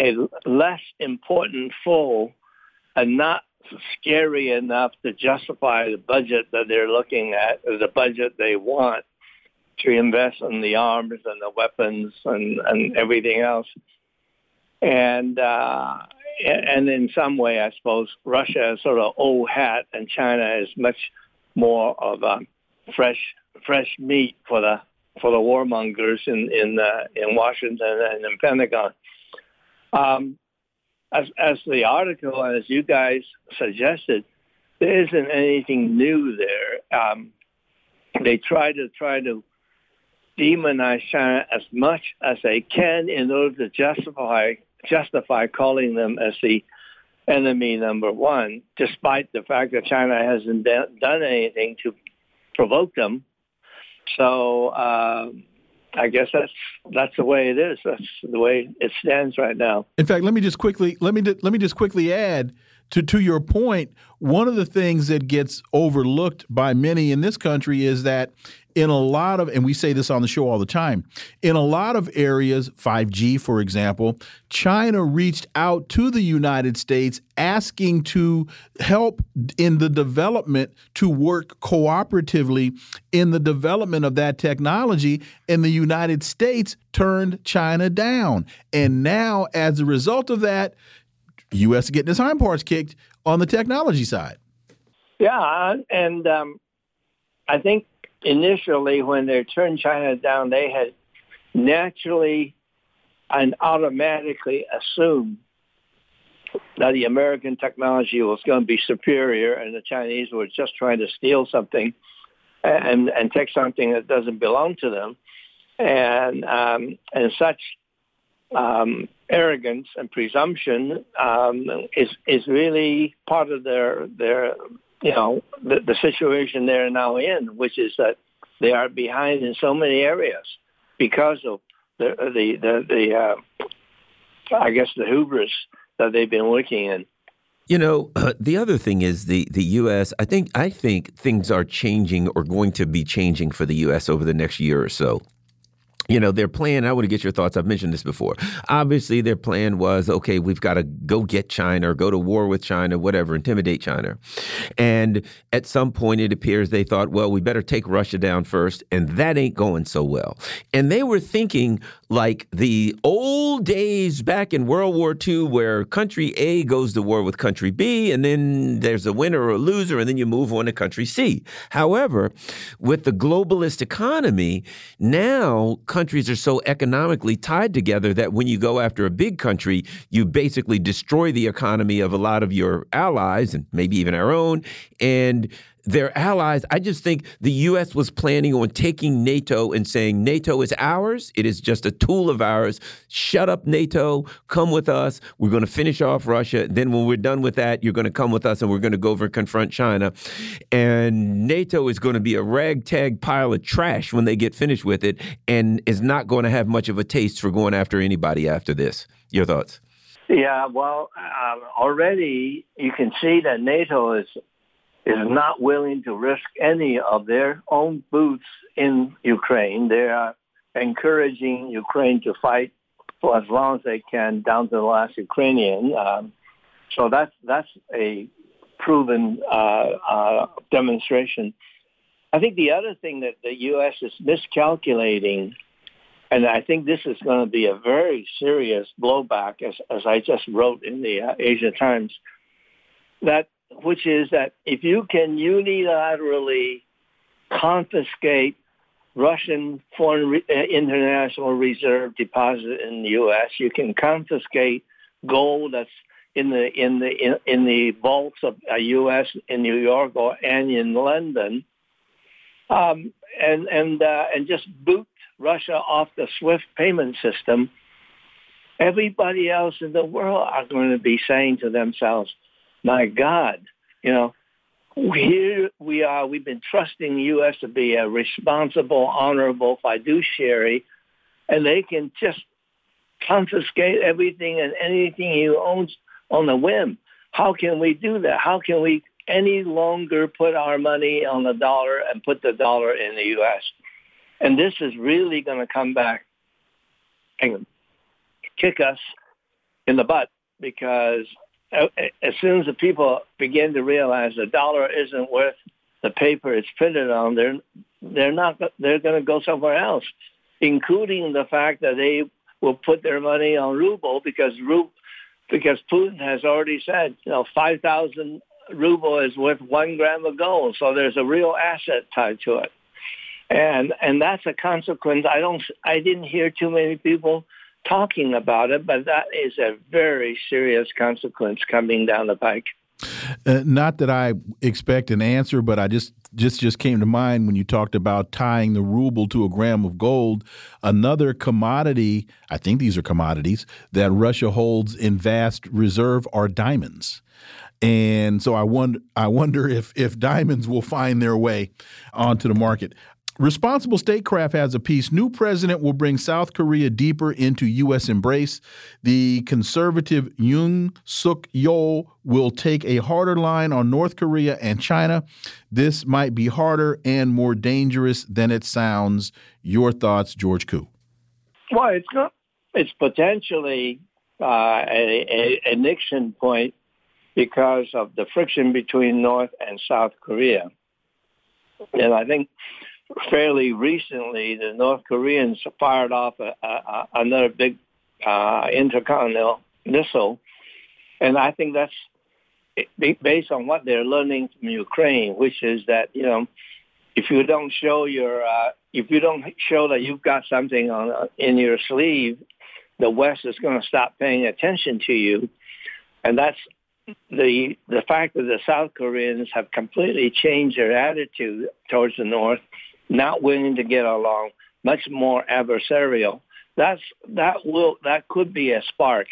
I: a less important foe and not scary enough to justify the budget that they're looking at, the budget they want to invest in the arms and the weapons and, and everything else. And uh, and in some way, I suppose Russia is sort of old hat, and China is much more of a fresh fresh meat for the for the warmongers in in uh, in Washington and in Pentagon. Um, as, as the article, as you guys suggested, there isn't anything new there. Um, they try to try to demonize China as much as they can in order to justify justify calling them as the enemy number one, despite the fact that China hasn't done anything to provoke them. So uh, I guess that's that's the way it is. That's the way it stands right now.
A: In fact, let me just quickly let me let me just quickly add to to your point. one of the things that gets overlooked by many in this country is that in a lot of, and we say this on the show all the time, in a lot of areas, 5G, for example, China reached out to the United States asking to help in the development to work cooperatively in the development of that technology, and the United States turned China down. And now, as a result of that, U.S. is getting its hind parts kicked on the technology side.
I: Yeah, and um, I think initially when they turned China down, they had naturally and automatically assumed that the American technology was going to be superior and the Chinese were just trying to steal something and, and take something that doesn't belong to them. And, um, and such um, arrogance and presumption um, is, is really part of their, their you know, the, the situation they're now in, which is that they are behind in so many areas because of the the the, the uh, I guess the hubris that they've been working in.
C: You know, uh, (clears throat) the other thing is the the U.S. I think I think things are changing or going to be changing for the U.S. over the next year or so you know, their plan, I want to get your thoughts. I've mentioned this before. Obviously, their plan was okay, we've got to go get China or go to war with China, whatever, intimidate China. And at some point, it appears they thought, well, we better take Russia down first. And that ain't going so well. And they were thinking like the old days back in World War II, where country A goes to war with country B, and then there's a winner or a loser, and then you move on to country C. However, with the globalist economy, now countries are so economically tied together that when you go after a big country, you basically destroy the economy of a lot of your allies and maybe even our own. And their allies. I just think the U.S. was planning on taking NATO and saying, NATO is ours. It is just a tool of ours. Shut up, NATO. Come with us. We're going to finish off Russia. Then, when we're done with that, you're going to come with us and we're going to go over and confront China. And NATO is going to be a ragtag pile of trash when they get finished with it and is not going to have much of a taste for going after anybody after this. Your thoughts?
I: Yeah, well, um, already you can see that NATO is is not willing to risk any of their own boots in Ukraine. They are encouraging Ukraine to fight for as long as they can down to the last Ukrainian. Um, so that's that's a proven uh, uh, demonstration. I think the other thing that the U.S. is miscalculating, and I think this is going to be a very serious blowback, as, as I just wrote in the uh, Asia Times, that which is that if you can unilaterally confiscate Russian foreign re- uh, international reserve deposit in the U.S., you can confiscate gold that's in the in the in, in the vaults of a uh, U.S. in New York or and in London, um, and and uh, and just boot Russia off the SWIFT payment system. Everybody else in the world are going to be saying to themselves, my God, you know, here we are. We've been trusting the U.S. to be a responsible, honorable fiduciary, and they can just confiscate everything and anything he owns on a whim. How can we do that? How can we any longer put our money on the dollar and put the dollar in the U.S.? And this is really going to come back and kick us in the butt because Uh, as soon as the people begin to realize the dollar isn't worth the paper it's printed on, they're they're not they're going to go somewhere else, including the fact that they will put their money on ruble because ruble because Putin has already said you know five thousand ruble is worth one gram of gold, so there's a real asset tied to it, and and that's a consequence. I don't I didn't hear too many people talking about it, but that is a very serious consequence coming down the pike.
A: Uh, not that I expect an answer, but I just just just came to mind when you talked about tying the ruble to a gram of gold. Another commodity, I think these are commodities that Russia holds in vast reserve are diamonds. And so I wonder I wonder if if diamonds will find their way onto the market. Responsible Statecraft has a piece. New president will bring South Korea deeper into U.S. embrace. The conservative Yoon Suk Yeol will take a harder line on North Korea and China. This might be harder and more dangerous than it sounds. Your thoughts, George Koo?
I: Well, it's not. It's potentially uh, a, a, a Nixon point because of the friction between North and South Korea. And I think fairly recently, the North Koreans fired off a, a, another big uh, intercontinental missile, and I think that's based on what they're learning from Ukraine, which is that you know if you don't show your uh, if you don't show that you've got something on uh, in your sleeve, the West is going to stop paying attention to you, and that's the the fact that the South Koreans have completely changed their attitude towards the North not willing to get along, much more adversarial. That's that will that could be a spark.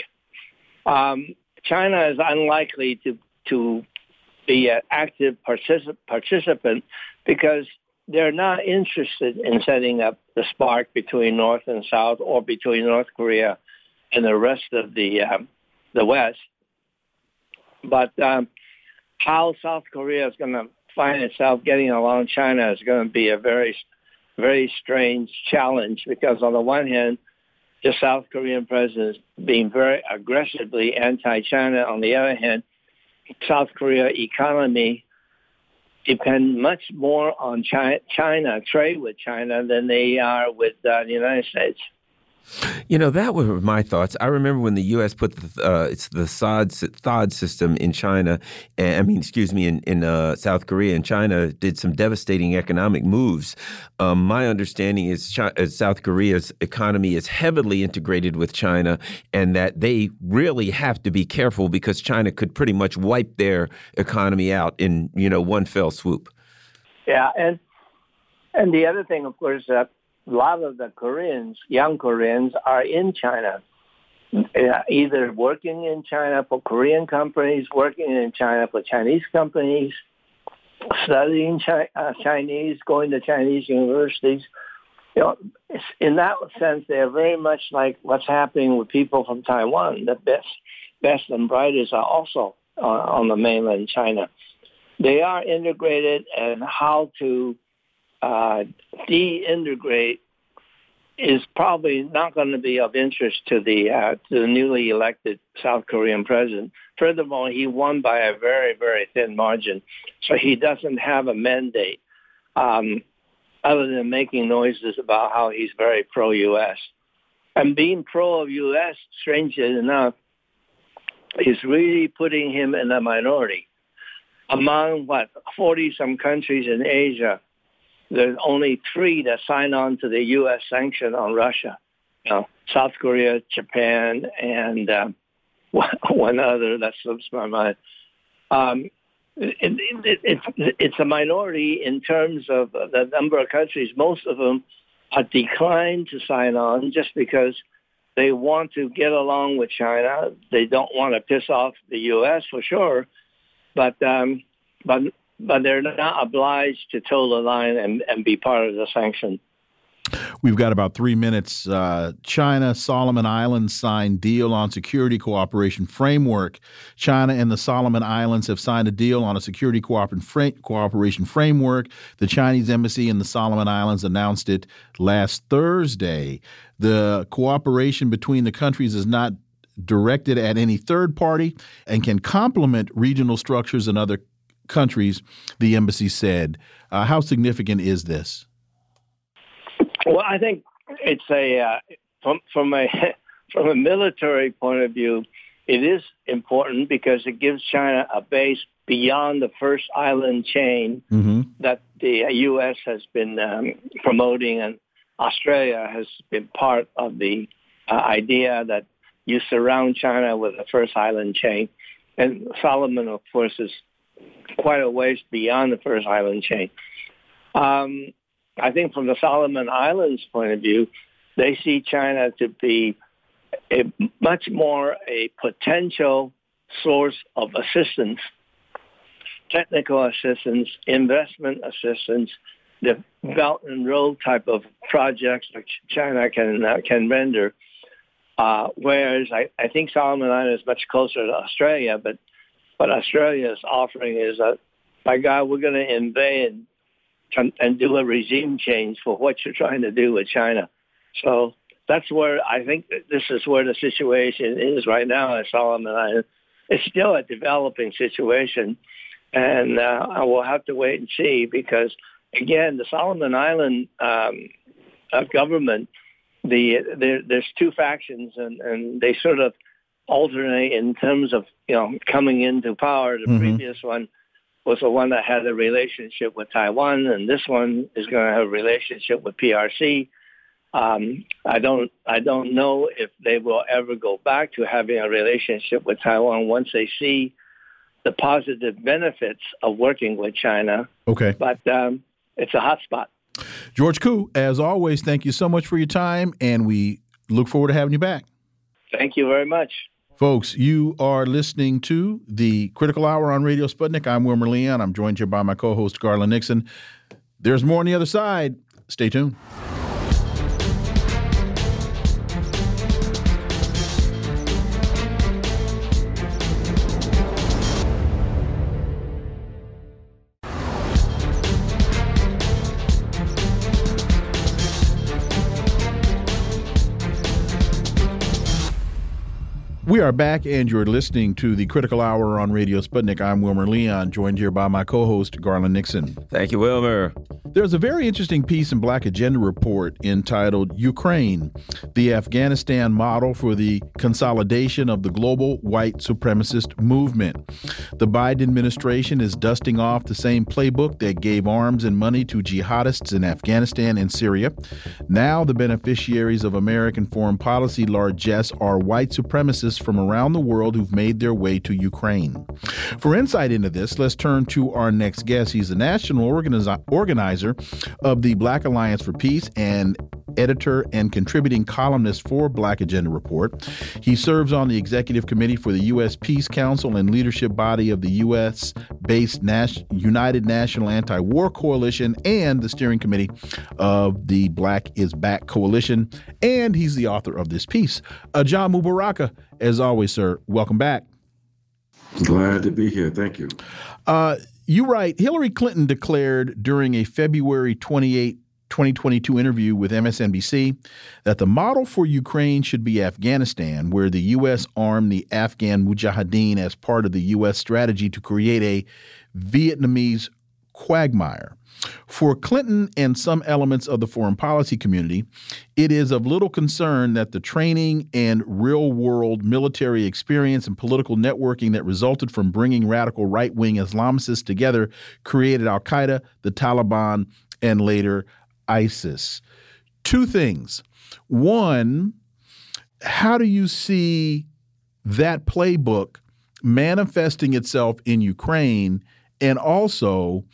I: Um, China is unlikely to to be an active particip- participant because they're not interested in setting up the spark between North and South or between North Korea and the rest of the um, the West. But um, how South Korea is going to find itself getting along China is going to be a very, very strange challenge because on the one hand, the South Korean president is being very aggressively anti-China. On the other hand, South Korea economy depend much more on China, China trade with China than they are with uh, the United States.
C: You know, that were my thoughts. I remember when the U.S. put the, uh, it's the THAAD system in China, and, I mean, excuse me, in, in uh, South Korea, and China did some devastating economic moves. Um, my understanding is China, uh, South Korea's economy is heavily integrated with China, and that they really have to be careful because China could pretty much wipe their economy out in, you know, one fell swoop.
I: Yeah, and and the other thing, of course, that a lot of the Koreans, young Koreans, are in China, uh, either working in China for Korean companies, working in China for Chinese companies, studying uh, Chinese, going to Chinese universities. You know, in that sense, they are very much like what's happening with people from Taiwan. The best, best and brightest are also on the mainland China. They are integrated, and how to uh, de-integrate is probably not going to be of interest to the uh, to the newly elected South Korean president. Furthermore, he won by a very very thin margin, so he doesn't have a mandate um, other than making noises about how he's very pro-U.S. And being pro of U.S., strangely enough, is really putting him in a minority among what 40 some countries in Asia there's only three that signed on to the U.S. sanction on Russia. You know, South Korea, Japan, and um, (laughs) one other that slips my mind. Um, it, it, it, it's a minority in terms of the number of countries. Most of them have declined to sign on just because they want to get along with China. They don't want to piss off the U.S. for sure, but um, but but they're not obliged to toe the line and, and be part of the sanction.
A: We've got about three minutes. Uh, China, Solomon Islands signed deal on security cooperation framework. China and the Solomon Islands have signed a deal on a security cooperation framework. The Chinese embassy in the Solomon Islands announced it last Thursday. The cooperation between the countries is not directed at any third party and can complement regional structures and other countries, the embassy said. Uh, how significant is this?
I: Well, I think it's a uh, from from a (laughs) from a military point of view, it is important because it gives China a base beyond the first island chain mm-hmm. that the U.S. has been um, promoting, and Australia has been part of the uh, idea that you surround China with the first island chain. And Solomon, of course, is quite a ways beyond the first island chain. Um, I think from the Solomon Islands point of view, they see China to be a much more a potential source of assistance, technical assistance, investment assistance, the Belt and Road type of projects that China can uh, can render. Uh, whereas I, I think Solomon Island is much closer to Australia, but what Australia is offering is that, by God, we're going to invade and, do a regime change for what you're trying to do with China. So that's where I think this is where the situation is right now at Solomon Island. It's still a developing situation, and uh, we'll have to wait and see because, again, the Solomon Island um, uh, government, the there, there's two factions, and, and they sort of alternate in terms of you know coming into power. The mm-hmm. previous one was the one that had a relationship with Taiwan, and this one is going to have a relationship with PRC. Um, I don't I don't know if they will ever go back to having a relationship with Taiwan once they see the positive benefits of working with China.
A: Okay.
I: But um, it's a hot spot.
A: George Koo, as always, thank you so much for your time, and we look forward to having you back.
I: Thank you very much.
A: Folks, you are listening to the Critical Hour on Radio Sputnik. I'm Wilmer Leon. I'm joined here by my co host, Garland Nixon. There's more on the other side. Stay tuned. We are back, and you're listening to the Critical Hour on Radio Sputnik. I'm Wilmer Leon, joined here by my co host, Garland Nixon.
C: Thank you, Wilmer.
A: There's a very interesting piece in Black Agenda Report entitled Ukraine, the Afghanistan Model for the Consolidation of the Global White Supremacist Movement. The Biden administration is dusting off the same playbook that gave arms and money to jihadists in Afghanistan and Syria. Now, the beneficiaries of American foreign policy largesse are white supremacists from around the world who've made their way to Ukraine. For insight into this, let's turn to our next guest. He's the national organizer of the Black Alliance for Peace and editor and contributing columnist for Black Agenda Report. He serves on the executive committee for the U.S. Peace Council and leadership body of the U.S. based Nas- United National Anti War Coalition and the steering committee of the Black is Back Coalition. And he's the author of this piece. Ajamu Baraka, as always, sir, welcome back.
J: Glad to be here. Thank you.
A: Uh, you write Hillary Clinton declared during a February 28, 2022 interview with MSNBC that the model for Ukraine should be Afghanistan, where the U.S. armed the Afghan Mujahideen as part of the U.S. strategy to create a Vietnamese quagmire. For Clinton and some elements of the foreign policy community, it is of little concern that the training and real world military experience and political networking that resulted from bringing radical right wing Islamicists together created Al Qaeda, the Taliban, and later ISIS. Two things. One, how do you see that playbook manifesting itself in Ukraine? And also,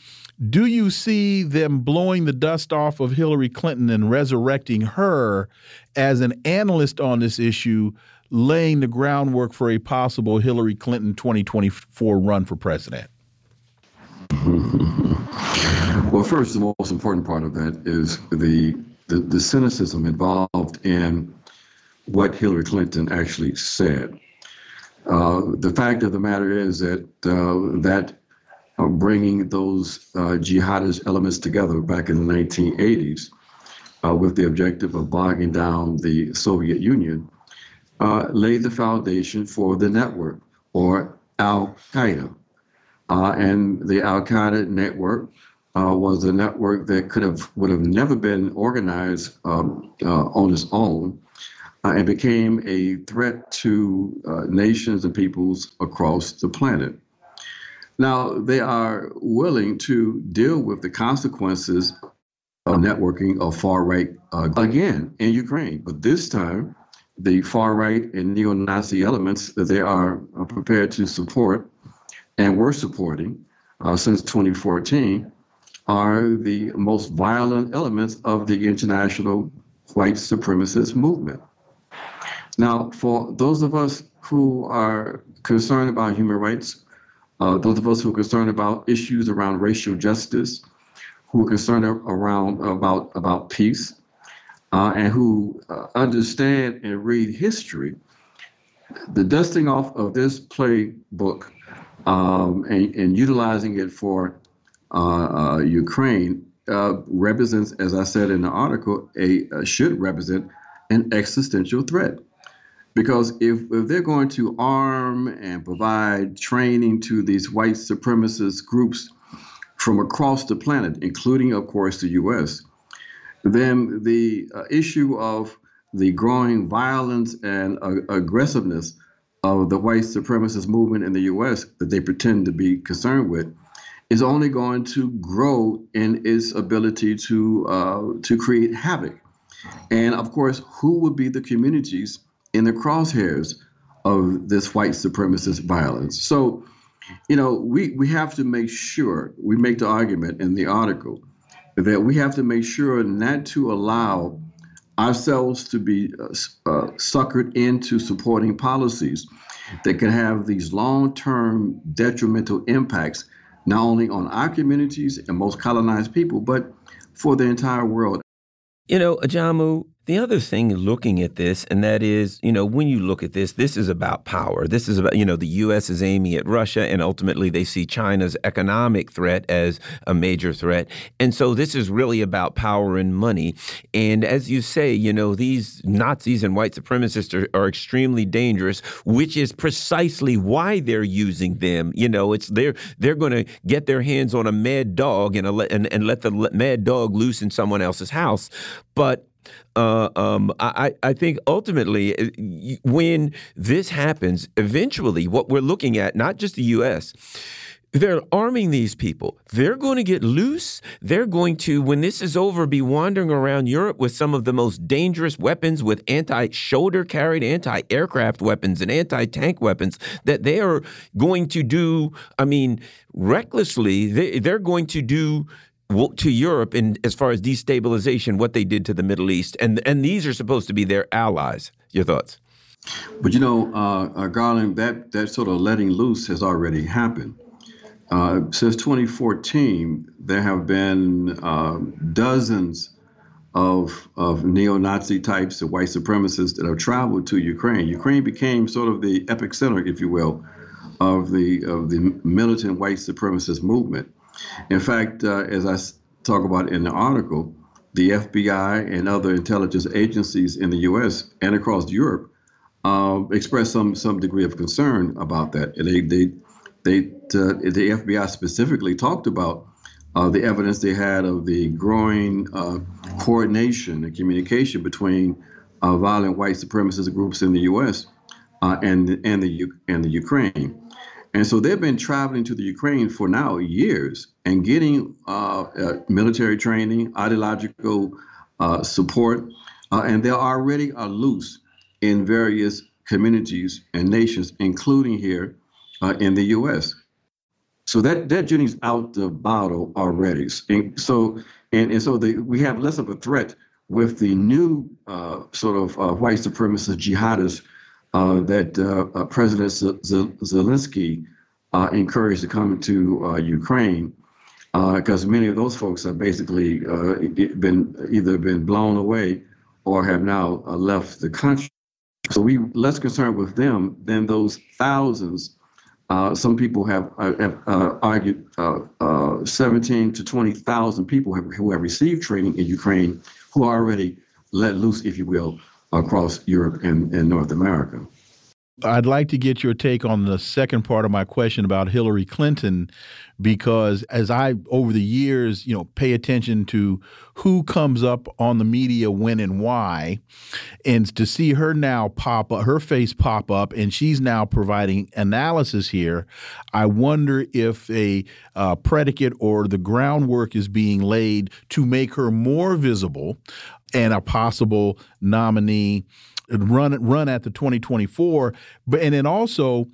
A: do you see them blowing the dust off of Hillary Clinton and resurrecting her as an analyst on this issue, laying the groundwork for a possible Hillary Clinton 2024 run for president? (laughs)
J: well, first, the most important part of that is the, the, the cynicism involved in what Hillary Clinton actually said. Uh, the fact of the matter is that uh, that uh, bringing those uh, jihadist elements together back in the 1980s uh, with the objective of bogging down the Soviet Union uh, laid the foundation for the network or Al Qaeda. Uh, and the Al Qaeda network uh, was a network that could have would have never been organized um, on its own. and became a threat to nations and peoples across the planet. Now, they are willing to deal with the consequences of networking of far right uh, again in Ukraine, but this time the far right and neo Nazi elements that they are uh, prepared to support and were supporting uh, since 2014 are the most violent elements of the international white supremacist movement. Now, for those of us who are concerned about human rights, uh, those of us who are concerned about issues around racial justice, who are concerned around about about peace uh, and who uh, understand and read history, the dusting off of this playbook um, and, and, utilizing it for uh, uh Ukraine uh, represents, as I said in the article, a, a should represent an existential threat. Because if, if they're going to arm and provide training to these white supremacist groups from across the planet, including, of course, the U.S., then the uh, issue of the growing violence and uh, aggressiveness of the white supremacist movement in the U.S. that they pretend to be concerned with is only going to grow in its ability to uh, to create havoc. And of course, who would be the communities in the crosshairs of this white supremacist violence? So, you know, we, we have to make sure we make the argument in the article that we have to make sure not to allow ourselves to be uh, uh, suckered into supporting policies that can have these long-term detrimental impacts not only on our communities and most colonized people but for the entire world.
C: You know ajamu the other thing looking at this, and that is, you know, when you look at this, this is about power. This is about, you know, the U.S. is aiming at Russia, and ultimately they see China's economic threat as a major threat. And so this is really about power and money. And as you say, you know, these Nazis and white supremacists are, are extremely dangerous, which is precisely why they're using them. You know, it's they're they're going to get their hands on a mad dog and, a, and, and let the mad dog loose in someone else's house. But uh, um, I, I think ultimately, uh, when this happens, eventually, what we're looking at, not just the U.S., they're arming these people. They're going to get loose. They're going to, when this is over, be wandering around Europe with some of the most dangerous weapons, with anti shoulder carried, anti aircraft weapons, and anti tank weapons that they are going to do. I mean, recklessly, they, they're going to do to Europe in as far as destabilization, what they did to the Middle East, and and these are supposed to be their allies. Your thoughts?
J: But you know, uh, uh, Garland, that that sort of letting loose has already happened. Uh, since 2014, there have been uh, dozens of of neo-Nazi types of white supremacists that have traveled to Ukraine. Ukraine became sort of the epicenter, if you will, of the of the militant white supremacist movement. In fact, uh, as I talk about in the article, the FBI and other intelligence agencies in the U.S. and across Europe uh, expressed some some degree of concern about that. They they they uh, the FBI specifically talked about uh, the evidence they had of the growing uh, coordination and communication between uh, violent white supremacist groups in the U.S. Uh, and and the and the Ukraine. And so they've been traveling to the Ukraine for now years and getting uh, uh, military training, ideological uh, support, uh, and they are already are loose in various communities and nations, including here uh, in the U.S. So that that genie's out the bottle already. And so and, and so the, we have less of a threat with the new uh, sort of white supremacist jihadists uh, that uh, uh President Zelensky uh, encouraged to come to Ukraine, because many of those folks have basically been either been blown away or have now left the country. So we less concerned with them than those thousands. Uh, some people have, uh, have uh, argued 17 to 20,000 people have, who have received training in Ukraine who are already let loose, if you will, across Europe and, and North America.
A: I'd like to get your take on the second part of my question about Hillary Clinton, because as I, over the years, you know, pay attention to who comes up on the media when and why, and to see her now pop up, her face pop up, and she's now providing analysis here, I wonder if a uh, predicate or the groundwork is being laid to make her more visible and a possible nominee run run at the 2024 but and then also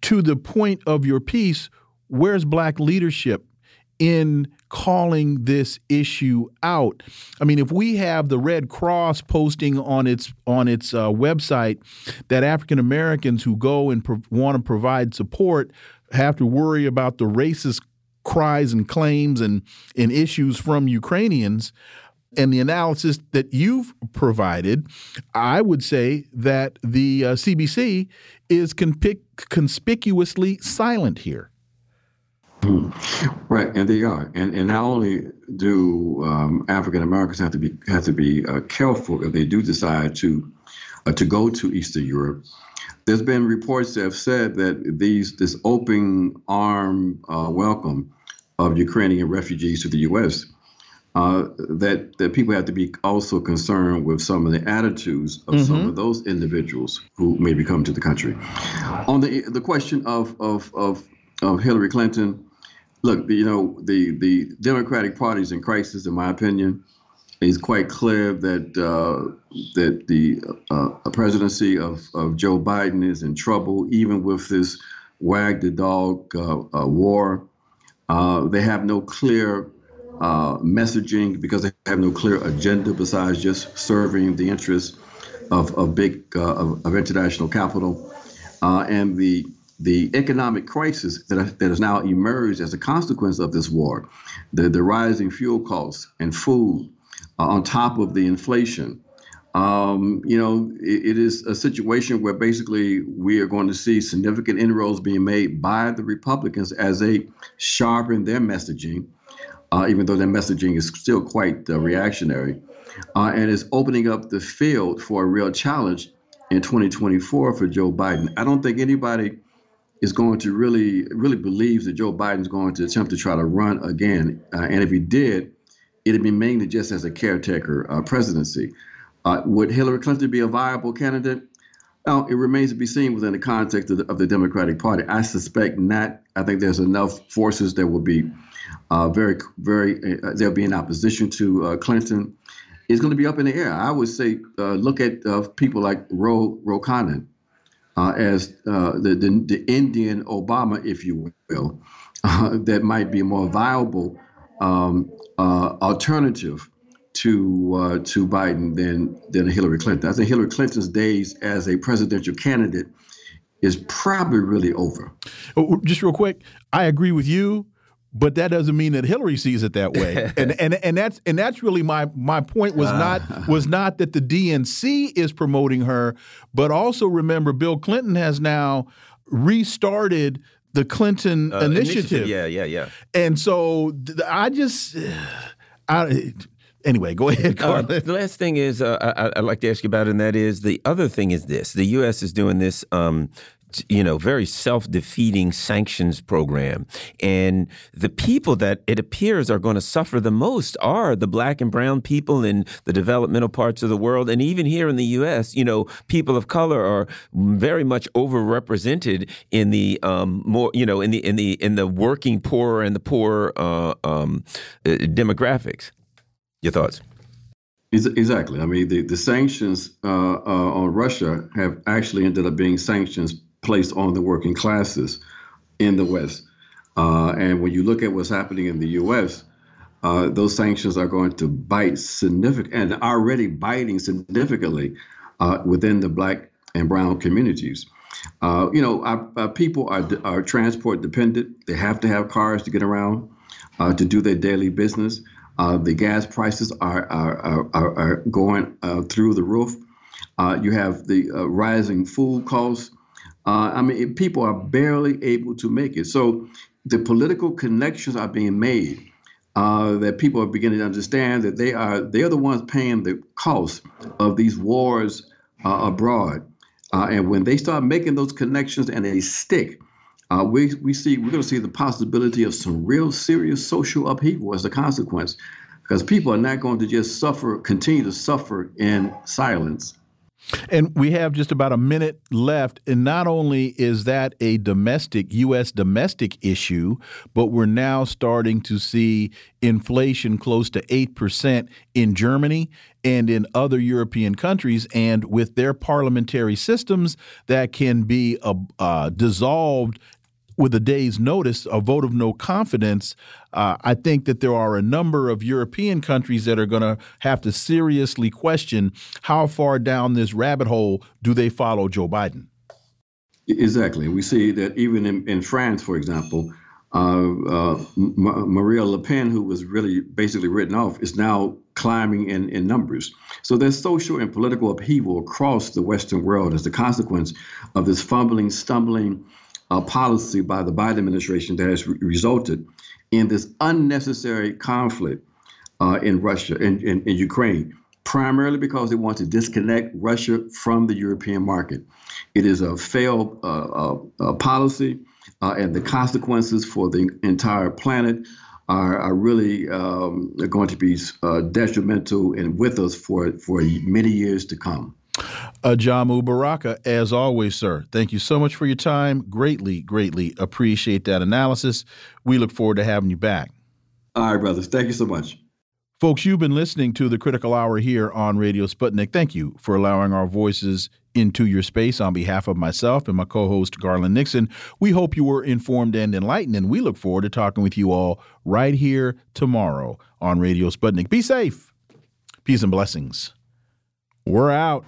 A: to the point of your piece where's black leadership in calling this issue out? I mean if we have the red cross posting on its on its uh, website that african americans who go and want to provide support have to worry about the racist cries and claims and, and issues from Ukrainians and the analysis that you've provided, I would say that the uh, CBC is conspicuously silent here.
J: Right, and they are, and and not only do um, African Americans have to be have to be uh, careful if they do decide to uh, to go to Eastern Europe. There's been reports that have said that these this open arm uh, welcome of Ukrainian refugees to the U.S. Uh, that that people have to be also concerned with some of the attitudes of mm-hmm. some of those individuals who may be coming to the country. On the the question of of of, of Hillary Clinton look, you know, the the Democratic Party is in crisis, in my opinion. It's quite clear that uh, that the uh, presidency of, of Joe Biden is in trouble, even with this wag the dog uh, uh war. Uh, they have no clear uh, messaging because they have no clear agenda besides just serving the interests of, of big of, of international capital. and the the economic crisis that, that has now emerged as a consequence of this war, the, the rising fuel costs and food uh, on top of the inflation. Um, you know, it, it is a situation where basically we are going to see significant inroads being made by the Republicans as they sharpen their messaging, uh, even though their messaging is still quite uh, reactionary, uh, and is opening up the field for a real challenge in 2024 for Joe Biden. I don't think anybody is going to really really believes that Joe Biden is going to attempt to try to run again. Uh, and if he did, it'd be mainly just as a caretaker uh, presidency. Uh, would Hillary Clinton be a viable candidate? Now, it remains to be seen within the context of the, of the, Democratic Party. I suspect not. I think there's enough forces that will be uh, very, very, uh, they'll be in opposition to uh, Clinton. It's going to be up in the air. I would say look at people like Ro, Ro Khanna uh, as uh, the, the, the Indian Obama, if you will, uh, (laughs) that might be a more viable um, uh, alternative to uh, to Biden than than Hillary Clinton. I think Hillary Clinton's days as a presidential candidate is probably really over.
A: Oh, just real quick, I agree with you but that doesn't mean that Hillary sees it that way. (laughs) and and and that's and that's really my my point was not (laughs) was not that the DNC is promoting her, but also remember Bill Clinton has now restarted the Clinton uh, initiative. initiative.
C: Yeah, yeah, yeah.
A: And so I just (sighs) I anyway, go (laughs) ahead, Carl. Uh,
C: the last thing is uh, I, would like to ask you about, and that is the other thing is this: the U.S. is doing this um, you know, very self defeating sanctions program. And the people that it appears are going to suffer the most are the black and brown people in the developmental parts of the world. And even here in the U.S., you know, people of color are very much overrepresented in the um, more, you know, in the in the in the working poor and the poor uh, um, uh, demographics. Your thoughts?
J: Exactly. I mean, the, the sanctions uh, uh, on Russia have actually ended up being sanctions placed on the working classes in the West. Uh, and when you look at what's happening in the U.S., uh, those sanctions are going to bite significant and already biting significantly uh, within the black and brown communities. Uh, you know, our, our, people are, are transport dependent. They have to have cars to get around, to do their daily business. Uh, the gas prices are, are, are, are going through the roof. you have the rising food costs. Uh, I mean, people are barely able to make it. So the political connections are being made uh, that people are beginning to understand that they are they are the ones paying the cost of these wars uh, abroad. Uh, and when they start making those connections and they stick, uh, we we see we're going to see the possibility of some real serious social upheaval as a consequence, because people are not going to just suffer, continue to suffer in silence.
A: And we have just about a minute left. And not only is that a domestic, U.S. domestic issue, but we're now starting to see inflation close to 8% in Germany and in other European countries. And with their parliamentary systems that can be uh, uh, dissolved with a day's notice, a vote of no confidence, uh, I think that there are a number of European countries that are going to have to seriously question how far down this rabbit hole do they follow Joe Biden.
J: Exactly. We see that even in, in France, for example, uh, uh, Marine Le Pen, who was really basically written off, is now climbing in, in numbers. So there's social and political upheaval across the Western world as the consequence of this fumbling, stumbling uh, policy by the Biden administration that has re- resulted in this unnecessary conflict uh, in Russia and in, in, in Ukraine primarily because they want to disconnect Russia from the European market. It is a failed uh, uh, uh, policy, uh, and the consequences for the entire planet are, are really um, are going to be detrimental and with us for, for many years to come.
A: Ajamu Baraka, as always, sir, thank you so much for your time. Greatly, greatly appreciate that analysis. We look forward to having you back.
J: All right, brothers. Thank you so much.
A: Folks, you've been listening to the Critical Hour here on Radio Sputnik. Thank you for allowing our voices into your space on behalf of myself and my co host, Garland Nixon. We hope you were informed and enlightened, and we look forward to talking with you all right here tomorrow on Radio Sputnik. Be safe. Peace and blessings. We're out.